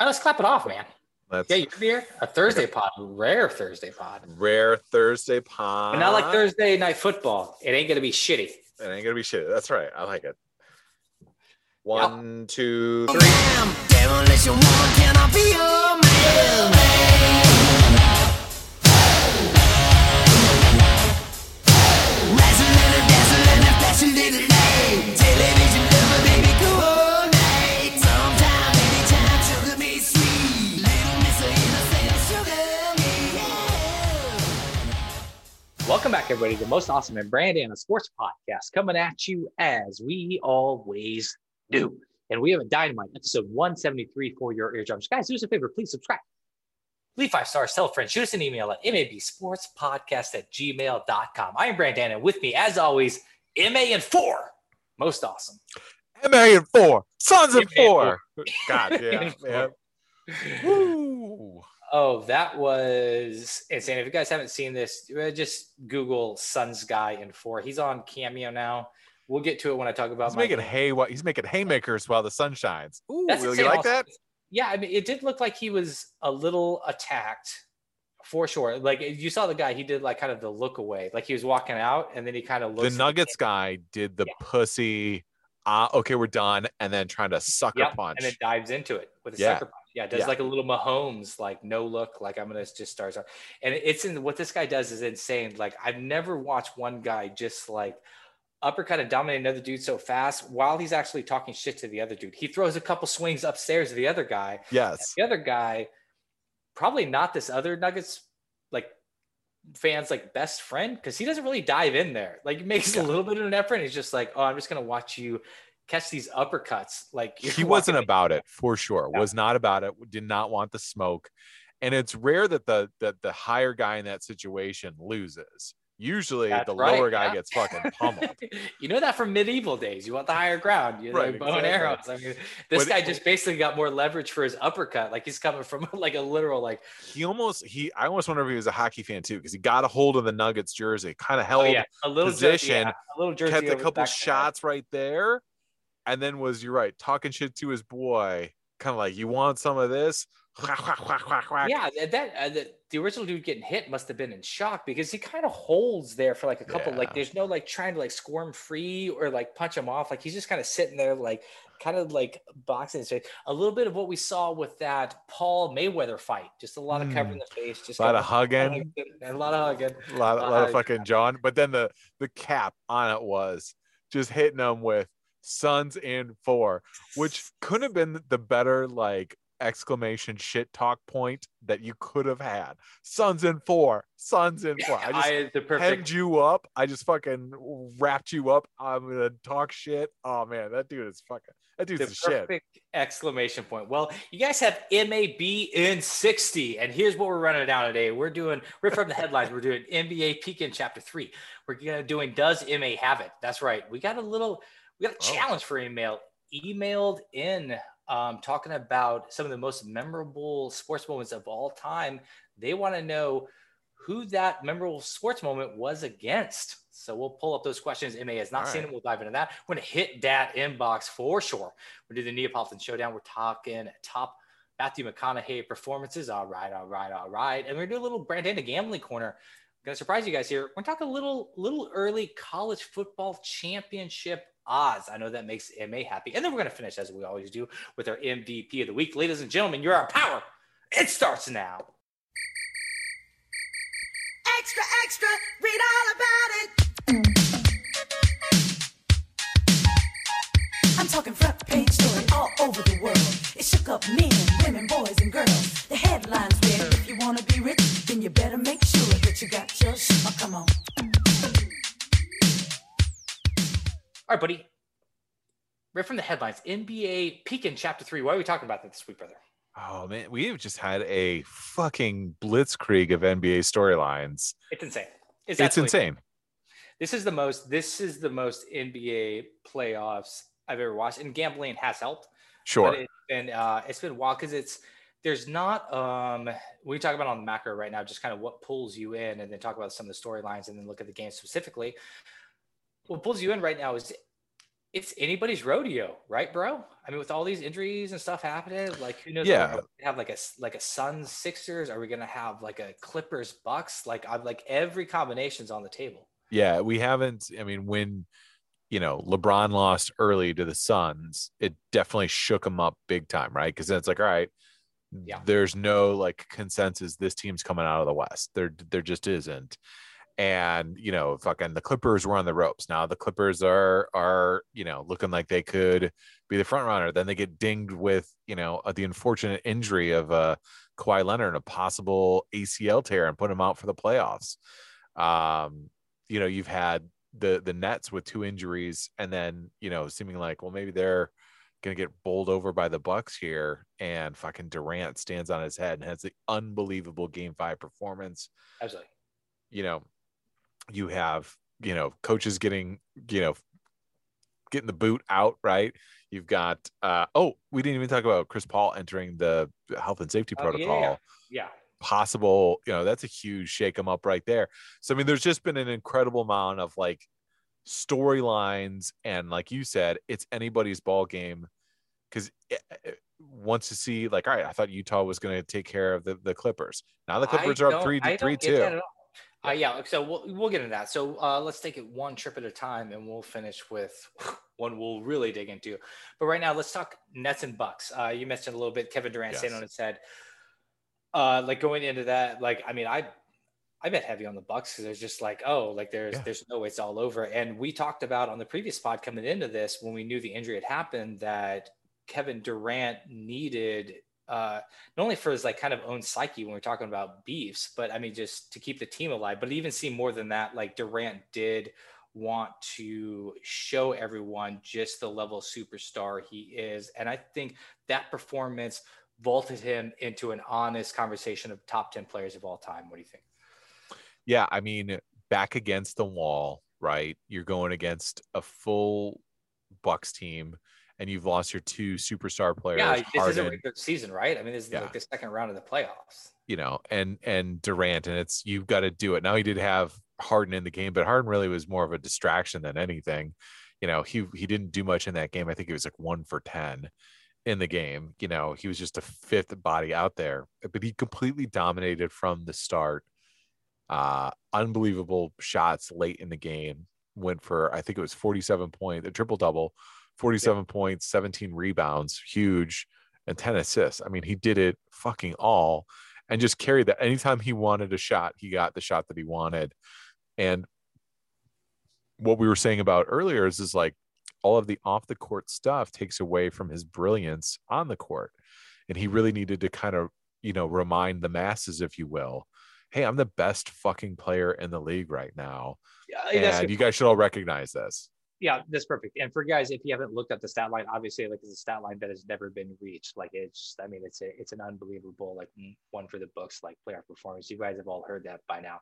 right, let's clap it off, man. Let's Yeah, you're here. A Thursday pod, rare Thursday pod. rare Thursday pod. But not like Thursday night football. It ain't gonna be shitty. It ain't gonna be shit. That's right. I like it. One, two, three. Welcome back, everybody, to the most awesome and Brandon Sports Podcast coming at you as we always do. And we have a dynamite episode 173 for your eardrums. Guys, do us a favor, please subscribe. Leave five stars, tell a friend, shoot us an email at mabsportspodcast at gmail.com. I am Brandon, and with me, as always, MA and four. Most awesome. MA and four. Sons and and four. God, yeah. and four. Woo. Oh, that was insane. If you guys haven't seen this, uh, just Google Suns guy in four. He's on Cameo now. We'll get to it when I talk about He's my making hay. He's making haymakers while the sun shines. Ooh, That's you like also. that? Yeah, I mean, it did look like he was a little attacked for sure. Like you saw the guy, he did like kind of the look away, like he was walking out, and then he kind of looked. The Nuggets guy did the Yeah. pussy. Uh, okay, we're done, and then trying to sucker Yep, punch. and it dives into it with a Yeah. sucker punch. Yeah, does Yeah. like a little Mahomes, like no look, like I'm gonna just start. And it's in what this guy does is insane. Like I've never watched one guy just like uppercut and dominate another dude so fast while he's actually talking shit to the other dude. He throws a couple swings upstairs to the other guy. yes, the other guy, probably not this other Nuggets like fans like best friend because he doesn't really dive in there. Like he makes a little bit of an effort. And he's just like, oh, I'm just gonna watch you catch these uppercuts. Like he wasn't walking- about it for sure. No. Was not about it. Did not want the smoke. And it's rare that the that the higher guy in that situation loses. Usually, That's the right, lower guy yeah. gets fucking pummeled. you know that from medieval days. You want the higher ground. You know, Right, bow and arrows. I mean, this But- guy just basically got more leverage for his uppercut. Like he's coming from like a literal like, he almost he I almost wonder if he was a hockey fan too because he got a hold of the Nuggets jersey, kind of oh held, yeah, a little position, jersey, yeah, a little jersey, kept a couple shots right there, and then was you're right talking shit to his boy, kind of like you want some of this. Yeah, that, that uh, the, the original dude getting hit must have been in shock because he kind of holds there for like a couple. Like, there's no like trying to like squirm free or like punch him off. Like he's just kind of sitting there, like kind of like boxing face. A little bit of what we saw with that Paul Mayweather fight. Just a lot of covering the face. Just. A lot of hugging. a lot of hugging. a lot, a lot of Uh, fucking John. But then the the cap on it was just hitting him with Suns in four, which could have been the better like exclamation shit talk point that you could have had. Suns in four, Suns in four. I just I, the perfect. you up. I just fucking wrapped you up. I'm gonna talk shit. Oh man, that dude is fucking. That dude's The the shit. exclamation point. Well, you guys have MAB in 60. And here's what we're running down today. We're doing, we're from the headlines. We're doing NBA Peak in chapter three. We're gonna doing Does MA Have It? That's right. We got a little, we got a Oh. challenge for email emailed in um, talking about some of the most memorable sports moments of all time. They want to know who that memorable sports moment was against. So we'll pull up those questions. MA has not All seen right. it. We'll dive into that. We're going to hit that inbox for sure. We're doing the Neapolitan Showdown. We're talking top Matthew McConaughey performances. All right, all right, all right. And we're going to do a little Brandon gambling corner. I'm going to surprise you guys here. We're talking a little, little early college football championship odds. I know that makes MA happy. And then we're going to finish, as we always do, with our MVP of the week. Ladies and gentlemen, you're our power. It starts now. Extra, extra, read all about it. I'm talking front page story all over the world. It shook up men, women, boys, and girls. The headlines read, if you wanna be rich, then you better make sure that you got your sh- oh, come on. All right, buddy. Right from the headlines, NBA peak in chapter three. Why are we talking about that this week, brother? Oh man, we have just had a fucking blitzkrieg of NBA storylines. It's insane. It's absolutely insane. This is the most. This is the most NBA playoffs I've ever watched, and gambling has helped. Sure. But it's been uh, it's been wild because it's there's not um we talk about on the macro right now just kind of what pulls you in, and then talk about some of the storylines, and then look at the game specifically. What pulls you in right now is it's anybody's rodeo, right, bro? I mean, with all these injuries and stuff happening, like who knows? Yeah. Have like a like a Suns Sixers? Are we gonna have like a Clippers Bucks? Like I'm like every combination's on the table. Yeah, we haven't. I mean, when you know LeBron lost early to the Suns, it definitely shook him up big time, right? Because then it's like, all right, Yeah. there's no like consensus. This team's coming out of the West. There, there just isn't. And you know, fucking the Clippers were on the ropes. Now the Clippers are are you know looking like they could be the front runner. Then they get dinged with you know uh, the unfortunate injury of uh Kawhi Leonard and a possible ACL tear and put him out for the playoffs. Um, you know, you've had the the Nets with two injuries, and then you know, seeming like well maybe they're gonna get bowled over by the Bucks here, and fucking Durant stands on his head and has the unbelievable Game Five performance. Absolutely. You know, you have you know coaches getting you know getting the boot out right. You've got uh oh we didn't even talk about Chris Paul entering the health and safety Oh, yeah, protocol Yeah. possible you know that's a huge shake 'em up right there so i mean there's just been an incredible amount of like storylines and like you said it's anybody's ball game because wants to see like all right i thought utah was going to take care of the, the clippers now the clippers I are up three I three two that at all. Uh, yeah, so we'll, we'll get into that. So uh, let's take it one trip at a time, and we'll finish with one we'll really dig into. But right now, let's talk Nets and Bucks. Uh, you mentioned a little bit Kevin Durant Yes. staying on his head. Uh, like going into that, like I mean, I I bet heavy on the Bucks because there's just like, oh, like there's Yeah. there's no way it's all over. And we talked about on the previous pod coming into this when we knew the injury had happened that Kevin Durant needed uh not only for his like kind of own psyche when we're talking about beefs, but I mean just to keep the team alive. But even see more than that, like Durant did want to show everyone just the level of superstar he is. And I think that performance vaulted him into an honest conversation of top 10 players of all time. What do you think? yeah i mean back against the wall right you're going against a full bucks team and you've lost your two superstar players Yeah, this is a Harden, regular season, right? I mean, this is Yeah. like the second round of the playoffs. you know, and and Durant, and it's you've got to do it. Now he did have Harden in the game, but Harden really was more of a distraction than anything. You know, he he didn't do much in that game. I think he was like one for ten in the game. You know, he was just a fifth body out there, but he completely dominated from the start. Uh, unbelievable shots late in the game. Went for I think it was forty seven point, a triple double, forty seven points, seventeen rebounds, huge, and ten assists. I mean, he did it fucking all and just carried that. Anytime he wanted a shot, he got the shot that he wanted. And what we were saying about earlier is, is like all of the off the court stuff takes away from his brilliance on the court. And he really needed to kind of, you know, remind the masses, if you will, hey, I'm the best fucking player in the league right now. Yeah, And you guys should all recognize this. Yeah, that's perfect. And for guys, if you haven't looked at the stat line, obviously, like it's a stat line that has never been reached. Like it's, I mean, it's a, it's an unbelievable like one for the books, like playoff performance. You guys have all heard that by now.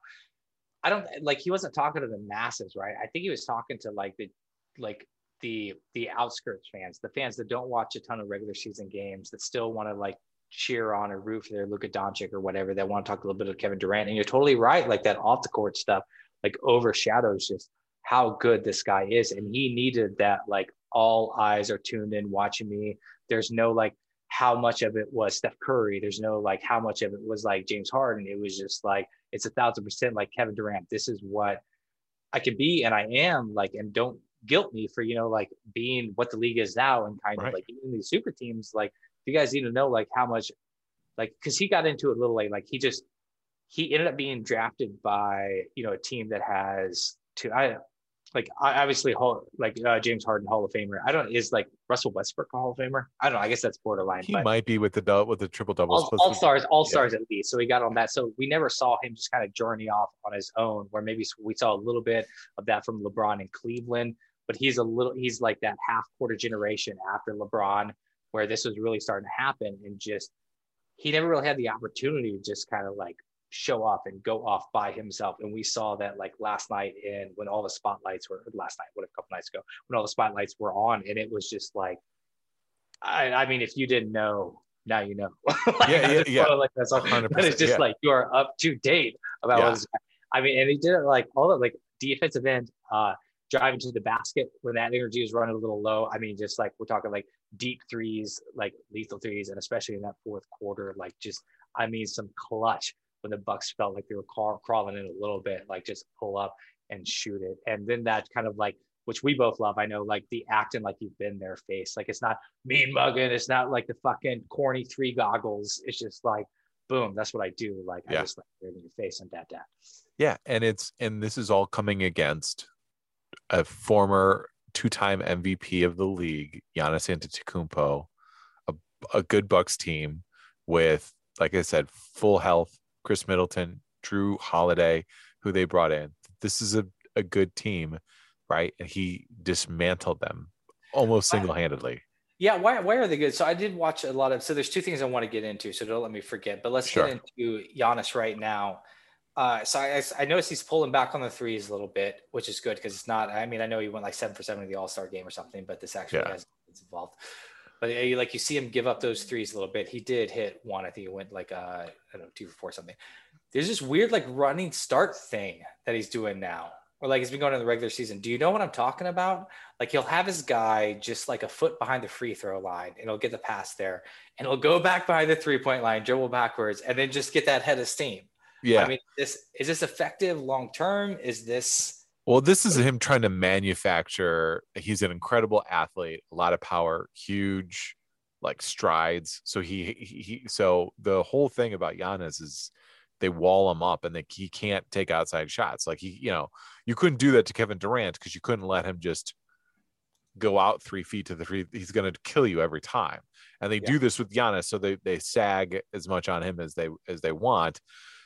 I don't like he wasn't talking to the masses, right? I think he was talking to like the, like the the outskirts fans, the fans that don't watch a ton of regular season games, that still want to like cheer on or root for their Luka Doncic or whatever. That want to talk a little bit of Kevin Durant. And you're totally right. Like that off the court stuff, like overshadows just how good this guy is. And he needed that, like, all eyes are tuned in watching me. There's no like how much of it was Steph Curry. There's no like how much of it was like James Harden. It was just like, it's a thousand percent like Kevin Durant. This is what I can be and I am like, and don't guilt me for, you know, like being what the league is now and kind Right. of like even these super teams. Like, you guys need to know like how much, like, cause he got into it a little late. Like, he just, he ended up being drafted by, you know, a team that has two, I, like obviously like uh, James Harden Hall of Famer. I don't is like Russell Westbrook a Hall of Famer. I don't know. I guess that's borderline. He might be with the dou- with the triple doubles. all, all stars, all stars at least. So he got on that. So we never saw him just kind of journey off on his own. Where maybe we saw a little bit of that from LeBron in Cleveland, but he's a little. He's like that half quarter generation after LeBron, where this was really starting to happen, and just he never really had the opportunity to just kind of like show off and go off by himself. And we saw that like last night and when all the spotlights were last night, what a couple nights ago, when all the spotlights were on, and it was just like, I, I mean, if you didn't know, now you know. Like, Yeah, yeah, yeah. Like that's all. 100%, But it's just yeah. like you are up to date about Yeah. what. I mean, and he did it like all the like defensive end. Uh, driving to the basket when that energy is running a little low. I mean, just like we're talking like deep threes, like lethal threes, and especially in that fourth quarter, like just I mean some clutch when the Bucks felt like they were crawling in a little bit, like just pull up and shoot it. And then that kind of like which we both love. I know like the acting like you've been their face. Like it's not mean mugging. It's not like the fucking corny three goggles. It's just like boom, that's what I do. Like Yeah. I just like in your face and that, that. Yeah, and it's and this is all coming against a former two-time MVP of the league, Giannis Antetokounmpo, a, a good Bucks team with, like I said, full health. Khris Middleton, Jrue Holiday, who they brought in. This is a, a good team, right? And he dismantled them almost single-handedly. Yeah, why why are they good? So I did watch a lot of. So there's two things I want to get into. So don't let me forget. But let's Sure. get into Giannis right now. Uh, so I, I noticed he's pulling back on the threes a little bit, which is good because it's not. I mean, I know he went like seven for seven in the All Star game or something, but this actually Yeah. has it's involved. But you- like you see him give up those threes a little bit. He did hit one. I think he went like uh, I don't know two for four something. There's this weird like running start thing that he's doing now, or like he's been going in the regular season. Do you know what I'm talking about? Like he'll have his guy just like a foot behind the free throw line, and he'll get the pass there, and he'll go back behind the three point line, dribble backwards, and then just get that head of steam. Yeah. I mean, this is this effective long term? Is this Well, this is him trying to manufacture. He's an incredible athlete, a lot of power, huge like strides. So he he, he so the whole thing about Giannis is they wall him up and they, he can't take outside shots. Like he, you know, you couldn't do that to Kevin Durant because you couldn't let him just go out three feet to the three. He's going to kill you every time. And they Yeah. do this with Giannis, so they they sag as much on him as they as they want.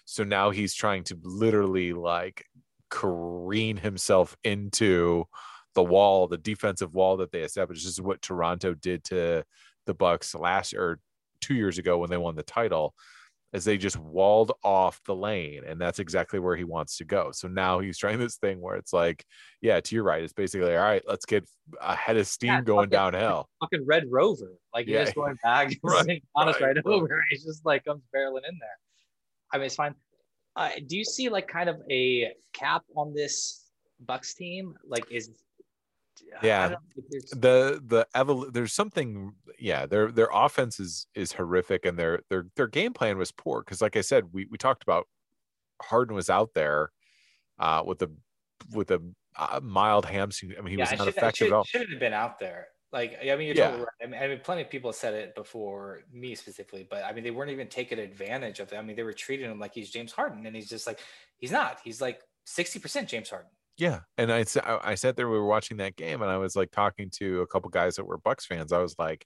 So now he's trying to literally like careen himself into the wall, the defensive wall that they established. This is what Toronto did to the Bucks last or two years ago when they won the title, as they just walled off the lane, and that's exactly where he wants to go. So now he's trying this thing where it's like, yeah, to your right, it's basically all right. Let's get a head of steam Yeah, going fucking- downhill. fucking Red Rover? Like he's Yeah. just going back, Right, right, honest right, right, right. over. He's just like comes barreling in there. I mean, it's fine. Uh, do you see like kind of a cap on this Bucks team? Like, is Yeah. there's- the the evol- there's something yeah their their offense is is horrific and their their their game plan was poor because like i said we we talked about harden was out there uh with a with a uh, mild hamstring i mean he yeah, was I not should, effective at all Shouldn't have been out there. Like, I mean, you're Yeah. totally right. I mean, I mean, plenty of people said it before me specifically, but I mean, they weren't even taking advantage of it. I mean, they were treating him like he's James Harden, and he's just like, he's not. He's like 60% James Harden. yeah and i I sat there we were watching that game and i was like talking to a couple guys that were bucks fans i was like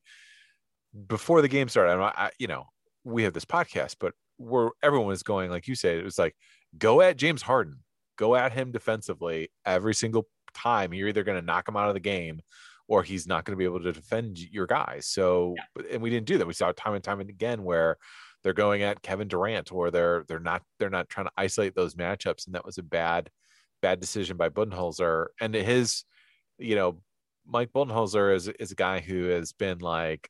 before the game started I, I you know we have this podcast but where everyone was going like you said it was like go at james harden go at him defensively every single time you're either going to knock him out of the game or he's not going to be able to defend your guys so but- and we didn't do that we saw it time and time and again where they're going at Kevin Durant or they're they're not they're not trying to isolate those matchups and that was a bad bad decision by Budenholzer and his you know Mike Budenholzer is is a guy who has been like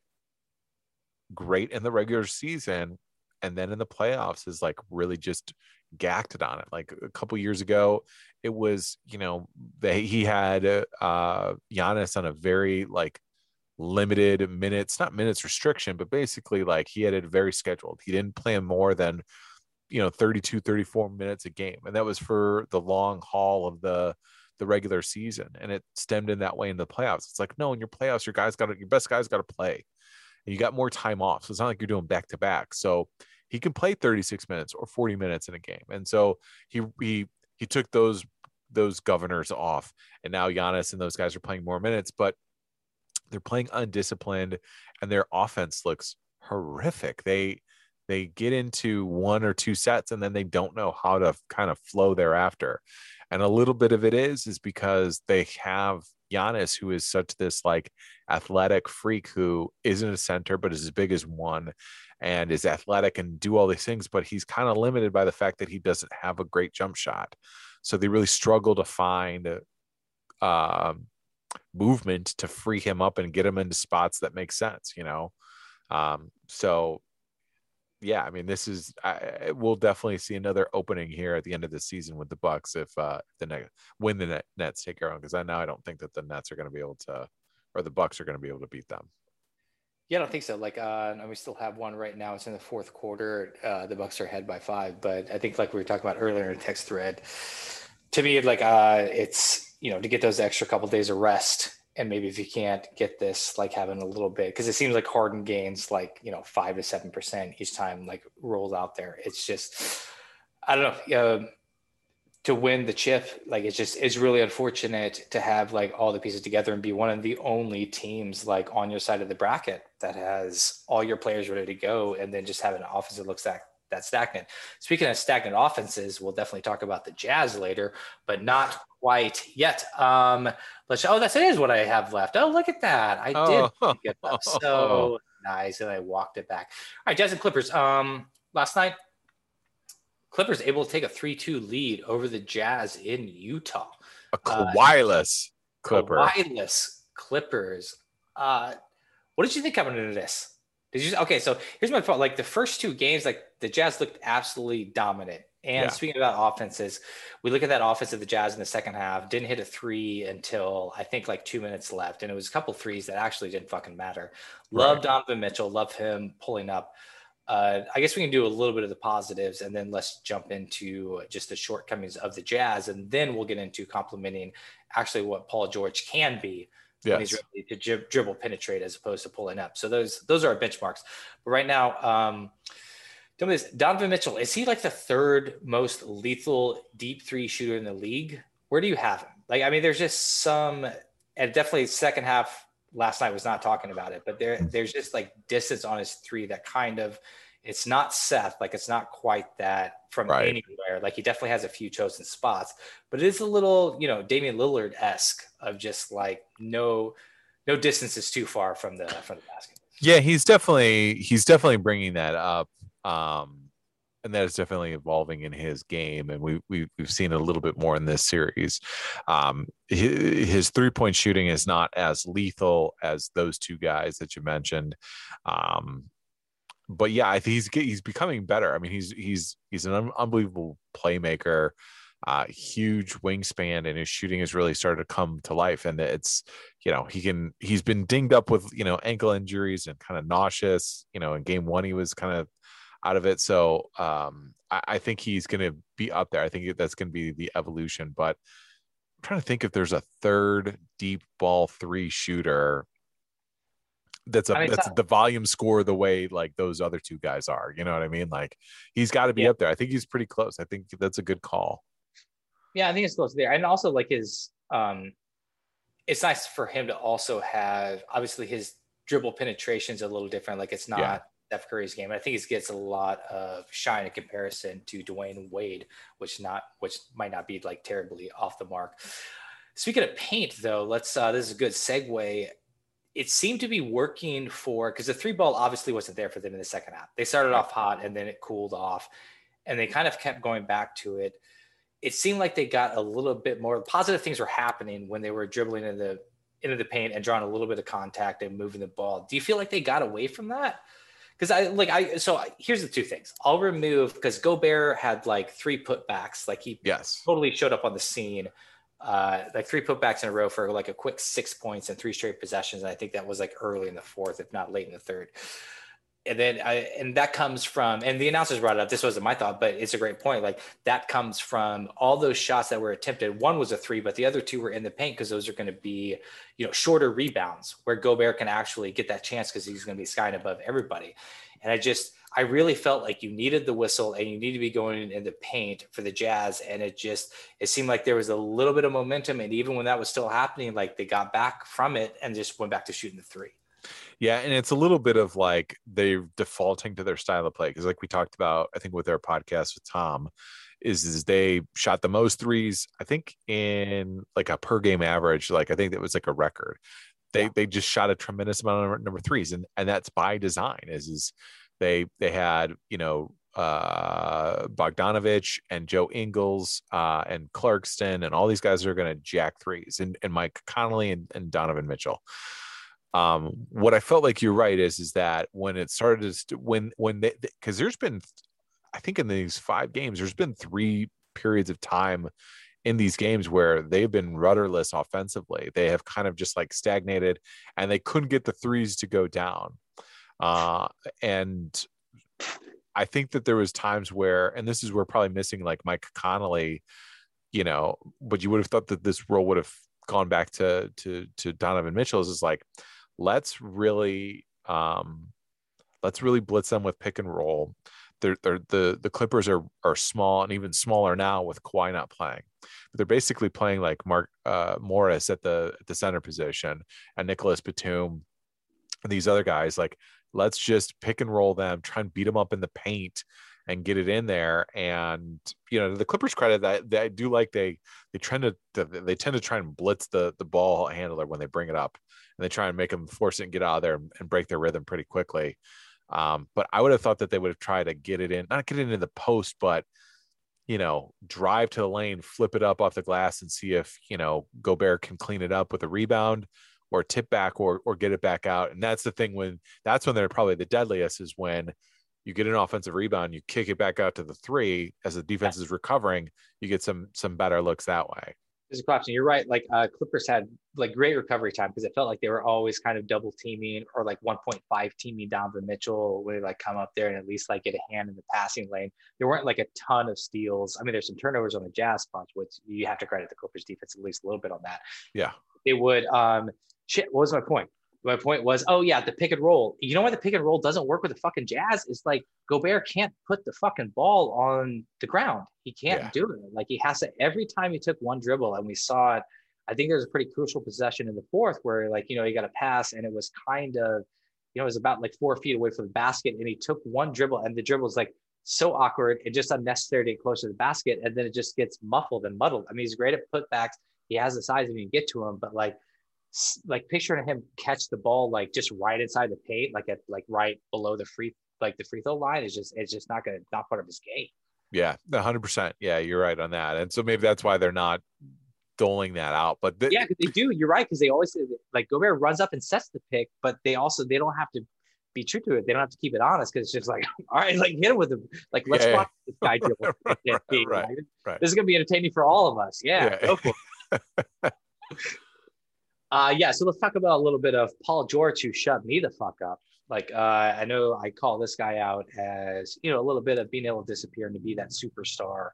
great in the regular season and then in the playoffs is like really just gacked on it like a couple years ago it was you know they he had uh Giannis on a very like limited minutes not minutes restriction but basically like he had it very scheduled. He didn't play more than you know 32 34 minutes a game and that was for the long haul of the the regular season and it stemmed in that way in the playoffs. It's like no in your playoffs your guys got your best guys got to play. And you got more time off so it's not like you're doing back to back so he can play 36 minutes or 40 minutes in a game and so he he he took those those governors off. And now Giannis and those guys are playing more minutes but they're playing undisciplined and their offense looks horrific. They they get into one or two sets and then they don't know how to kind of flow thereafter. And a little bit of it is is because they have Giannis who is such this like athletic freak who isn't a center but is as big as one and is athletic and do all these things but he's kind of limited by the fact that he doesn't have a great jump shot so they really struggle to find um movement to free him up and get him into spots that make sense, you know. Um, so yeah, I mean, this is I, we'll definitely see another opening here at the end of the season with the Bucks if uh the net win the net, Nets take care of because I now I don't think that the Nets are going to be able to or the Bucks are going to be able to beat them. Yeah, I don't think so. Like, uh, and we still have one right now. It's in the fourth quarter. Uh, the Bucks are ahead by five, but I think like we were talking about earlier in a text thread, to me, like, uh, it's you know to get those extra couple days of rest, and maybe if you can't get this, like having a little bit, because it seems like Harden gains like you know five to seven percent each time like rolls out there. It's just, I don't know. Uh, to win the chip, like it's just it's really unfortunate to have like all the pieces together and be one of the only teams like on your side of the bracket that has all your players ready to go, and then just have an offense that looks that that stagnant. Speaking of stagnant offenses, we'll definitely talk about the Jazz later, but not quite yet. Um, let's. Oh, that's it is what I have left. Oh, look at that! I did Oh. get that. So nice, and I walked it back. All right, Jazz and Clippers. Um, last night, Clippers able to take a three-two lead over the Jazz in Utah. A Uh, Kawhi-less Clipper. Kawhi-less Clippers. Uh, what did you think coming into this? Did you okay? So here's my thought. Like the first two games, like the Jazz looked absolutely dominant. And Yeah. speaking about offenses, we look at that offense of the Jazz in the second half. Didn't hit a three until I think like two minutes left, and it was a couple threes that actually didn't fucking matter. Love Right. Donovan Mitchell. Love him pulling up. Uh, I guess we can do a little bit of the positives, and then let's jump into just the shortcomings of the Jazz, and then we'll get into complimenting actually what Paul George can be when he's Yes. ready to drib- dribble penetrate as opposed to pulling up. So those those are our benchmarks. But right now, um, tell me this: Donovan Mitchell is he like the third most lethal deep three shooter in the league? Where do you have him? Like, I mean, there's just some, and definitely second half last night was not talking about it, but there there's just like distance on his three that kind of. It's not Steph, like it's not quite that from Right. anywhere. Like he definitely has a few chosen spots, but it is a little, you know, Damian Lillard esque of just like no, no distance is too far from the from the basket. Yeah, he's definitely he's definitely bringing that up, um, and that is definitely evolving in his game, and we, we we've seen a little bit more in this series. Um, his, his three point shooting is not as lethal as those two guys that you mentioned, um, but yeah, I think he's he's becoming better. I mean, he's he's he's an un- unbelievable playmaker. Uh, huge wingspan and his shooting has really started to come to life and it's you know he can he's been dinged up with you know ankle injuries and kind of nauseous you know in game one he was kind of out of it. So um i, I think he's going to be up there. I think that's going to be the evolution but i'm trying to think if there's a third deep ball three shooter that's a I mean, that's the volume score the way like those other two guys are you know what i mean? Like he's got to be Yeah. up there. I think he's pretty close. I think that's a good call. Yeah, I think it's close there, and also like his, um, it's nice for him to also have obviously his dribble penetration's a little different. Like it's not Yeah. Steph Curry's game. I think he gets a lot of shine in comparison to Dwyane Wade, which not which might not be like terribly off the mark. Speaking of paint, though, let's uh, this is a good segue. It seemed to be working for because the three ball obviously wasn't there for them in the second half. They started off hot and then it cooled off, and they kind of kept going back to it. It seemed like they got a little bit more positive things were happening when they were dribbling in the into the paint and drawing a little bit of contact and moving the ball. Do you feel like they got away from that? Because I like I so I, here's the two things. I'll remove because Gobert had like three putbacks, like he yes totally showed up on the scene. Uh, like three putbacks in a row for like a quick six points and three straight possessions. And I think that was like early in the fourth, if not late in the third. And then I, and that comes from, and the announcers brought it up. This wasn't my thought, but it's a great point. Like that comes from all those shots that were attempted. One was a three, but the other two were in the paint because those are going to be, you know, shorter rebounds where Gobert can actually get that chance because he's going to be skying above everybody. And I just, I really felt like you needed the whistle and you need to be going in the paint for the Jazz. And it just, it seemed like there was a little bit of momentum. And even when that was still happening, like they got back from it and just went back to shooting the three. Yeah, and it's a little bit of like they're defaulting to their style of play because, like we talked about, I think with their podcast with Tom, is is they shot the most threes. I think in like a per game average, like I think that was like a record. They Yeah. they just shot a tremendous amount of number threes, and and that's by design. Is is they they had you know uh Bogdanovich and Joe Ingles uh and Clarkson and all these guys are going to jack threes and and Mike Conley and, and Donovan Mitchell Um, what I felt like you're right is is that when it started to when when they because there's been I think in these five games there's been three periods of time in these games where they've been rudderless offensively. They have kind of just like stagnated and they couldn't get the threes to go down. Uh, and I think that there was times where, and this is where probably missing like Mike Conley, you know, but you would have thought that this role would have gone back to to to Donovan Mitchell's is like, let's really um let's really blitz them with pick and roll. They're, they're the the Clippers are are small and even smaller now with Kawhi not playing. But they're basically playing like Mark uh, Morris at the at the center position and Nicolas Batum and these other guys. Like let's just pick and roll them, try and beat them up in the paint and get it in there. And you know, the Clippers credit that, that I do like they they tend to they tend to try and blitz the the ball handler when they bring it up, and they try and make them force it and get out of there and break their rhythm pretty quickly. Um, but I would have thought that they would have tried to get it in, not get it into the post, but you know, drive to the lane, flip it up off the glass, and see if you know Gobert can clean it up with a rebound or tip back or or get it back out. And that's the thing when that's when they're probably the deadliest is when you get an offensive rebound, you kick it back out to the three as the defense is recovering, you get some some better looks that way. There's a question. You're right. Like uh, Clippers had like great recovery time because it felt like they were always kind of double teaming or like 1.5 teaming Donovan Mitchell would like come up there and at least like get a hand in the passing lane. There weren't like a ton of steals. I mean, there's some turnovers on the Jazz front, which you have to credit the Clippers defense at least a little bit on that. Yeah. They would um shit, what was my point? My point was, oh yeah, the pick and roll. You know why the pick and roll doesn't work with the fucking Jazz? It's like Gobert can't put the fucking ball on the ground. He can't Yeah. do it. Like he has to every time he took one dribble, and we saw it. I think there's a pretty crucial possession in the fourth where like you know he got a pass and it was kind of you know it was about like four feet away from the basket and he took one dribble and the dribble was like so awkward and just unnecessary to get close to the basket and then it just gets muffled and muddled. I mean he's great at putbacks. He has the size if you can get to him, but like like picturing him catch the ball like just right inside the paint, like at like right below the free like the free throw line is just it's just not gonna not part of his game. Yeah, hundred percent. Yeah, you're right on that. And so maybe that's why they're not doling that out. But the, Yeah, they do. You're right. Because they always like Gobert runs up and sets the pick, but they also they don't have to be true to it. They don't have to keep it honest because it's just like, all right, like hit him with him. Like let's Yeah, watch this guy dribble. right, right, right, right. This is gonna be entertaining for all of us. Yeah. Yeah. go for it. uh, yeah. So let's talk about a little bit of Paul George who shut me the fuck up. Like uh, I know I call this guy out as you know a little bit of being able to disappear and to be that superstar.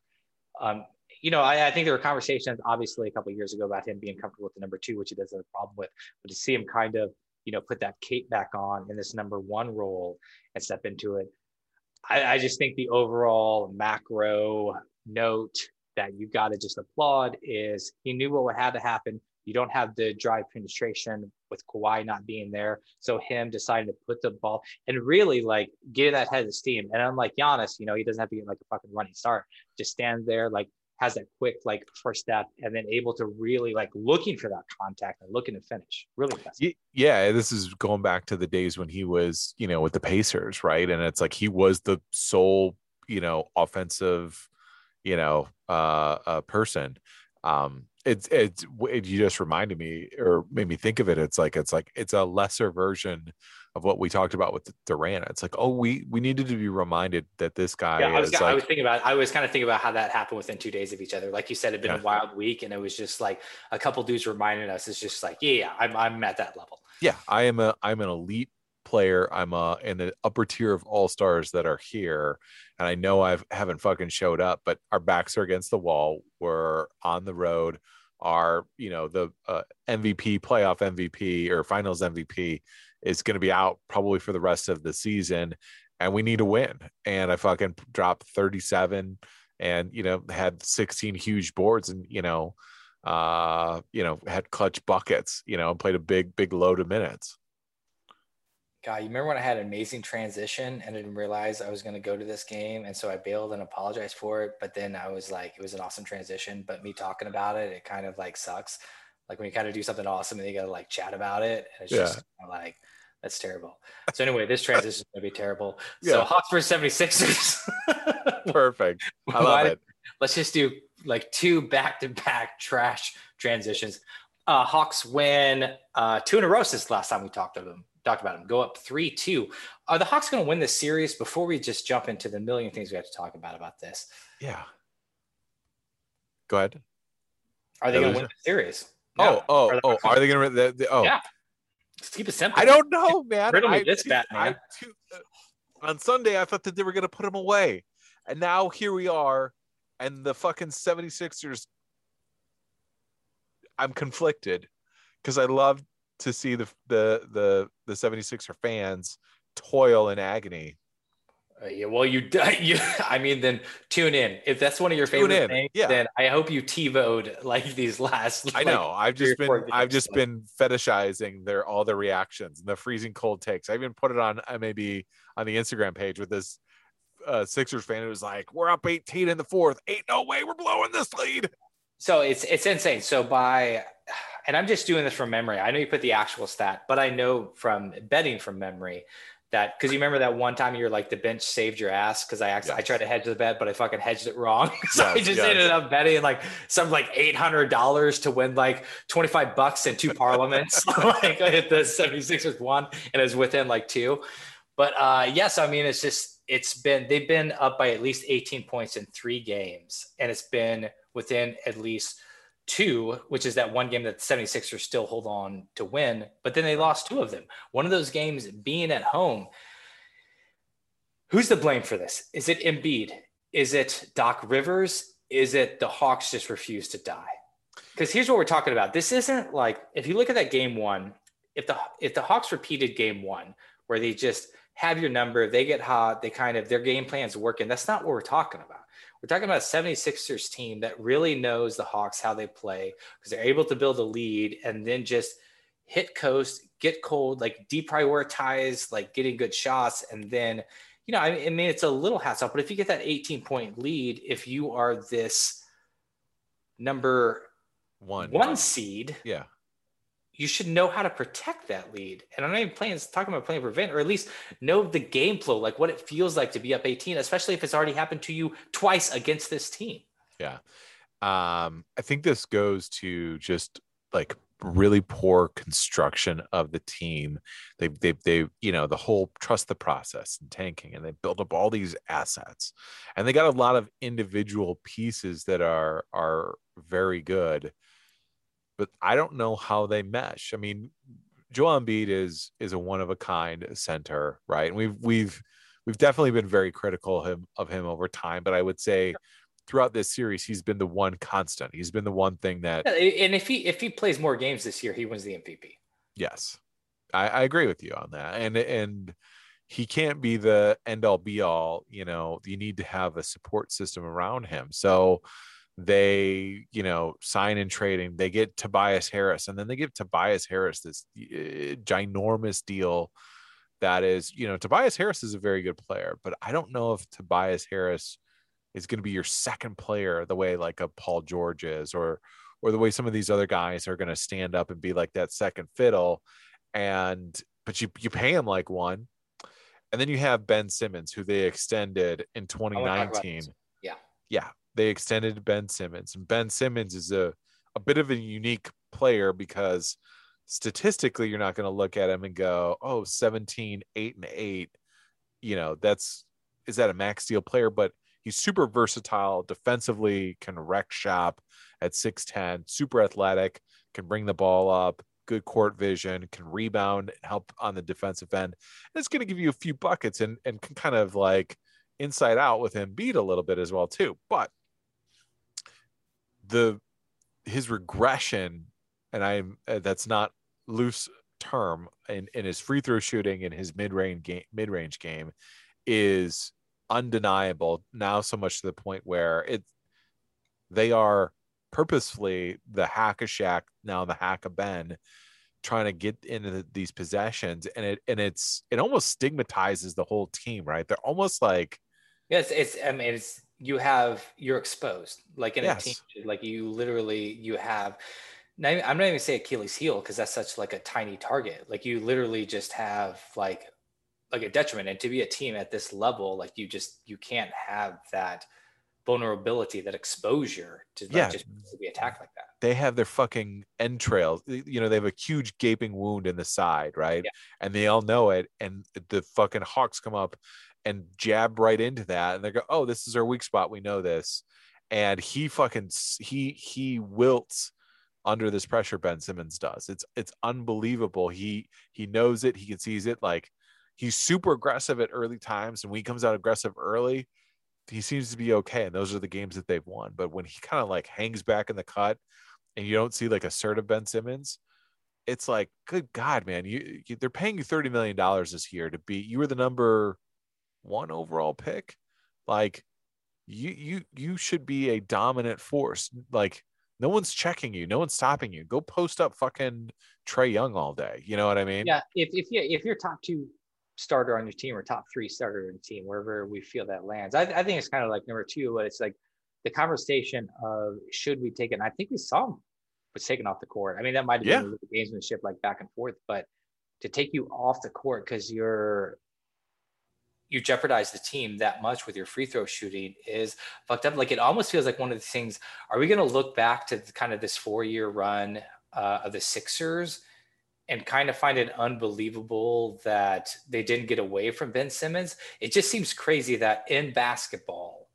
Um, you know, I, I think there were conversations obviously a couple years ago about him being comfortable with the number two, which he doesn't have a problem with, but to see him kind of, you know, put that cape back on in this number one role and step into it. I, I just think the overall macro note that you got to just applaud is he knew what had to happen. You don't have the drive penetration with Kawhi not being there. So him deciding to put the ball and really like get that head of steam. And unlike Giannis, you know, he doesn't have to get like a fucking running start. Just stand there, like has that quick like first step, and then able to really like looking for that contact and looking to finish. Really impressive. Yeah, this is going back to the days when he was, you know, with the Pacers, right? And it's like he was the sole, you know, offensive, you know, uh, uh person. Um, it's it's it, you just reminded me or made me think of it. It's like it's like it's a lesser version of what we talked about with Durant. It's like, oh, we we needed to be reminded that this guy Yeah, I was, is I was thinking about I was kind of thinking about how that happened within two days of each other. Like you said, it'd been Yeah. a wild week, and it was just like a couple dudes reminding us. It's just like, yeah, yeah, I'm I'm at that level. yeah i am a i'm an elite player i'm a in the upper tier of all stars that are here and i know i've haven't fucking showed up but our backs are against the wall we're on the road our you know the uh, mvp playoff mvp or finals mvp is going to be out probably for the rest of the season and we need to win and i fucking dropped 37 and you know had 16 huge boards and you know uh you know had clutch buckets you know and played a big big load of minutes God, you remember when I had an amazing transition and I didn't realize I was going to go to this game, and so I bailed and apologized for it. But then I was like, it was an awesome transition, but me talking about it, it kind of like sucks. Like when you kind of do something awesome and you got to like chat about it, and it's just kinda like that's terrible. So anyway, this transition is going to be terrible. So Yeah. Hawks versus 76ers. perfect i love it let's just do like two back to back trash transitions. Uh, Hawks win uh, two in a row since last time we talked to them. Talked about them. Go up three two. Are the Hawks going to win this series? Before we just jump into the million things we have to talk about about this, Yeah. Go ahead. are they going to win the series? Oh, No. oh, Are oh, are they gonna? The, the, oh, Yeah. Let's keep it simple. I don't know, man. Riddle me I- this. I- too- uh, on Sunday, I thought that they were gonna put him away, and now here we are, and the fucking 76ers. I'm conflicted because I love to see the the the the 76er fans toil in agony. Uh, yeah, well, you, you, I mean, then tune in. If that's one of your Tune favorite in, things, yeah. then I hope you TiVoed like these last. I know. I've just been I've just like- been fetishizing their all their reactions and the freezing cold takes. I even put it on uh, maybe on the Instagram page with this uh, Sixers fan who was like, "We're up 18 in the fourth. Ain't no way we're blowing this lead." So it's it's insane. So by and I'm just doing this from memory. I know you put the actual stat, but I know from betting from memory that because you remember that one time you're like the bench saved your ass because I actually I tried to hedge the bet, but I fucking hedged it wrong. so I just yes. ended up betting like some like eight hundred dollars to win like 25 bucks in two parliaments. like I hit the 76ers one and it was within like two. But uh yes, I mean it's just it's been they've been up by at least 18 points in three games, and it's been within at least two, which is that one game that the 76ers still hold on to win, but then they lost two of them. One of those games being at home. Who's to blame for this? Is it Embiid? Is it Doc Rivers? Is it the Hawks just refuse to die? Because here's what we're talking about. This isn't like if you look at that game one, if the if the Hawks repeated game one, where they just have your number, they get hot, they kind of their game plan's working. That's not what we're talking about. We're talking about a 76ers team that really knows the Hawks how they play because they're able to build a lead and then just hit coast, get cold, like deprioritize, like getting good shots. And then, you know, I mean, I mean, it's a little hats off, but if you get that 18 point lead, if you are this number One. one seed, Yeah. You should know how to protect that lead. And I'm not even playing talking about playing prevent, or at least know the game flow, like what it feels like to be up 18, especially if it's already happened to you twice against this team. Yeah. Um, I think this goes to just like really poor construction of the team. They they they you know the whole trust the process and tanking, and they built up all these assets, and they got a lot of individual pieces that are are very good, but I don't know how they mesh. I mean, Joel Embiid is is a one of a kind center, right? And we've we've we've definitely been very critical of him of him over time, but I would say throughout this series, he's been the one constant. He's been the one thing that And if he if he plays more games this year, he wins the MVP. yes, I, I agree with you on that. And and he can't be the end all be all. You know, you need to have a support system around him. So they, you know, sign and trading. They get Tobias Harris, and then they give Tobias Harris this uh, ginormous deal. That is, you know, Tobias Harris is a very good player, but I don't know if Tobias Harris is going to be your second player the way like a Paul George is, or or the way some of these other guys are going to stand up and be like that second fiddle. And but you you pay him like one, and then you have Ben Simmons, who they extended in I wanna talk about 2019. Yeah. yeah, they extended Ben Simmons, and Ben Simmons is a a bit of a unique player because statistically you're not going to look at him and go, oh, 17, 8 and 8. You know, that's is that a max deal player? But he's super versatile defensively, can wreck shop at 6'10, super athletic, can bring the ball up, good court vision, can rebound and help on the defensive end. And it's going to give you a few buckets and, and can kind of like inside out with him beat a little bit as well, too. But the his regression, and I'm uh, that's not loose term in, in his free throw shooting and his mid range game mid range game is undeniable. Now so much to the point where it they are purposefully the hack a Shaq now the hack a ben trying to get into these possessions. And it and it's it almost stigmatizes the whole team right? They're almost like Yes, it's I mean it's you have you're exposed like in Yes. a team like you literally you have not even- I'm not even say Achilles heel because that's such like a tiny target like you literally just have like like a detriment and to be a team at this level like you just you can't have that vulnerability, that exposure to Yeah. just be attacked like that. they have their fucking entrails. You know, they have a huge gaping wound in the side, right? Yeah. And they all know it. And the fucking hawks come up and jab right into that, and they go, "Oh, this is our weak spot. We know this." And he fucking he he wilts under this pressure. Ben Simmons does. It's it's unbelievable. He he knows it. He can sees it. Like he's super aggressive at early times, and when he comes out aggressive early, he seems to be okay. And those are the games that they've won. But when he kind of like hangs back in the cut and you don't see like assertive Ben Simmons, it's like, good God, man, you, you they're paying you thirty million dollars this year to be. You were the number one overall pick, like you you you should be a dominant force. Like no one's checking you, no one's stopping you. Go post up fucking Trae Young all day. You know what I mean? Yeah, if if you if you're top two starter on your team or top three starter on your team, wherever we feel that lands, I, I think it's kind of like number two, but it's like the conversation of should we take it? And I think we saw him was taken off the court. I mean, that might have Yeah. been a little gamesmanship, like back and forth, but to take you off the court because you're you jeopardize the team that much with your free throw shooting is fucked up. Like it almost feels like one of the things. Are we going to look back to kind of this four year run uh, of the Sixers and kind of find it unbelievable that they didn't get away from Ben Simmons? It just seems crazy that in basketball,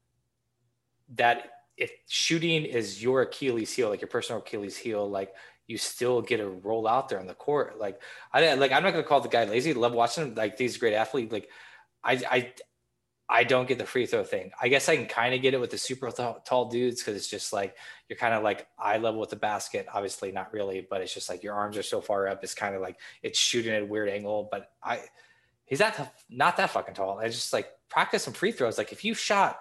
that if shooting is your Achilles heel, like your personal Achilles heel, like you still get to roll out there on the court. Like I like I'm not gonna call the guy lazy. Love watching him. Like these great athlete. Like I I I don't get the free throw thing. I guess I can kind of get it with the super tall, tall dudes because it's just like you're kind of like eye level with the basket. Obviously, not really, but it's just like your arms are so far up. It's kind of like it's shooting at a weird angle. But I, he's not not that fucking tall. I just like practice some free throws. Like if you shot,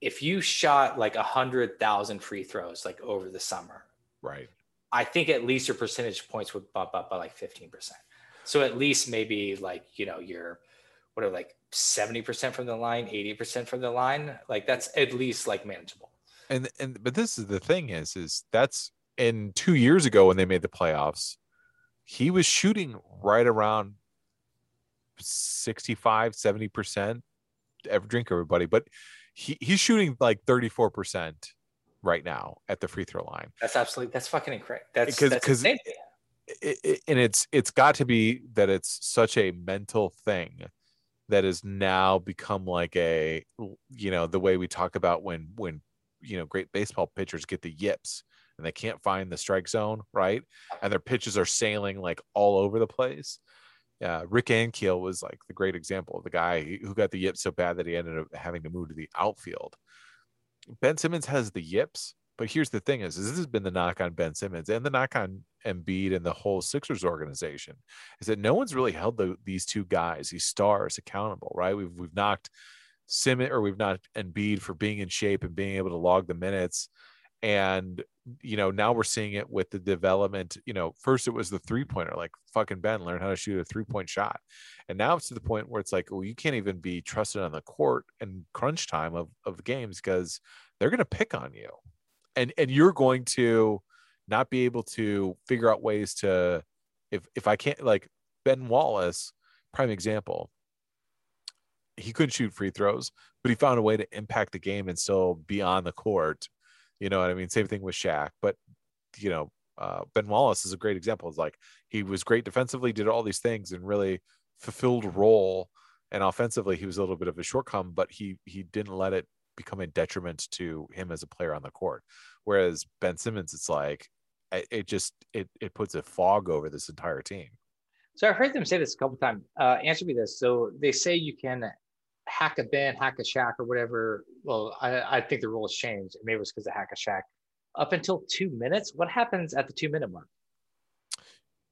if you shot like a hundred thousand free throws like over the summer, Right. I think at least your percentage points would bump up by like 15%. So at least maybe like, you know, you're what are like 70% from the line, 80% from the line. Like that's at least like manageable. and and but this is the thing is is that's in two years ago when they made the playoffs he was shooting right around 65 70 percent every drink everybody but he, he's shooting like 34 percent right now at the free throw line That's absolutely, that's fucking incorrect. That's, Because- that's 'cause- insane. it, it- and it's it's got to be that it's such a mental thing that has now become like a you know the way we talk about when when you know great baseball pitchers get the yips and they can't find the strike zone right? And their pitches are sailing like all over the place. Rick ankiel was like the great example of the guy who got the yips so bad that he ended up having to move to the outfield. Ben simmons has the yips but here's the thing is, is this has been the knock on Ben Simmons and the knock on Embiid and the whole Sixers organization is that no one's really held the, these two guys, these stars, accountable, right? We've we've knocked Simmons or we've knocked Embiid for being in shape and being able to log the minutes. And you know, now we're seeing it with the development. You know, first it was the three pointer, like fucking Ben learn how to shoot a three point shot. And now it's to the point where it's like, well, you can't even be trusted on the court in crunch time of, of games because they're gonna pick on you and and you're going to not be able to figure out ways to if if I can't like Ben Wallace, prime example. He couldn't shoot free throws, but he found a way to impact the game and still be on the court. You know what I mean? Same thing with Shaq, but you know, uh, Ben Wallace is a great example. It's like he was great defensively, did all these things, and really fulfilled role. And offensively, he was a little bit of a shortcome, but he he didn't let it become a detriment to him as a player on the court. Whereas Ben Simmons, it's like it, just it it puts a fog over this entire team. So I've heard them say this a couple times. Uh, answer me this. So they say you can hack a Ben, hack a Shaq, or whatever. Well, I, I think the rules changed. Maybe it was because of hack a Shaq. Up until two minutes. What happens at the two minute mark?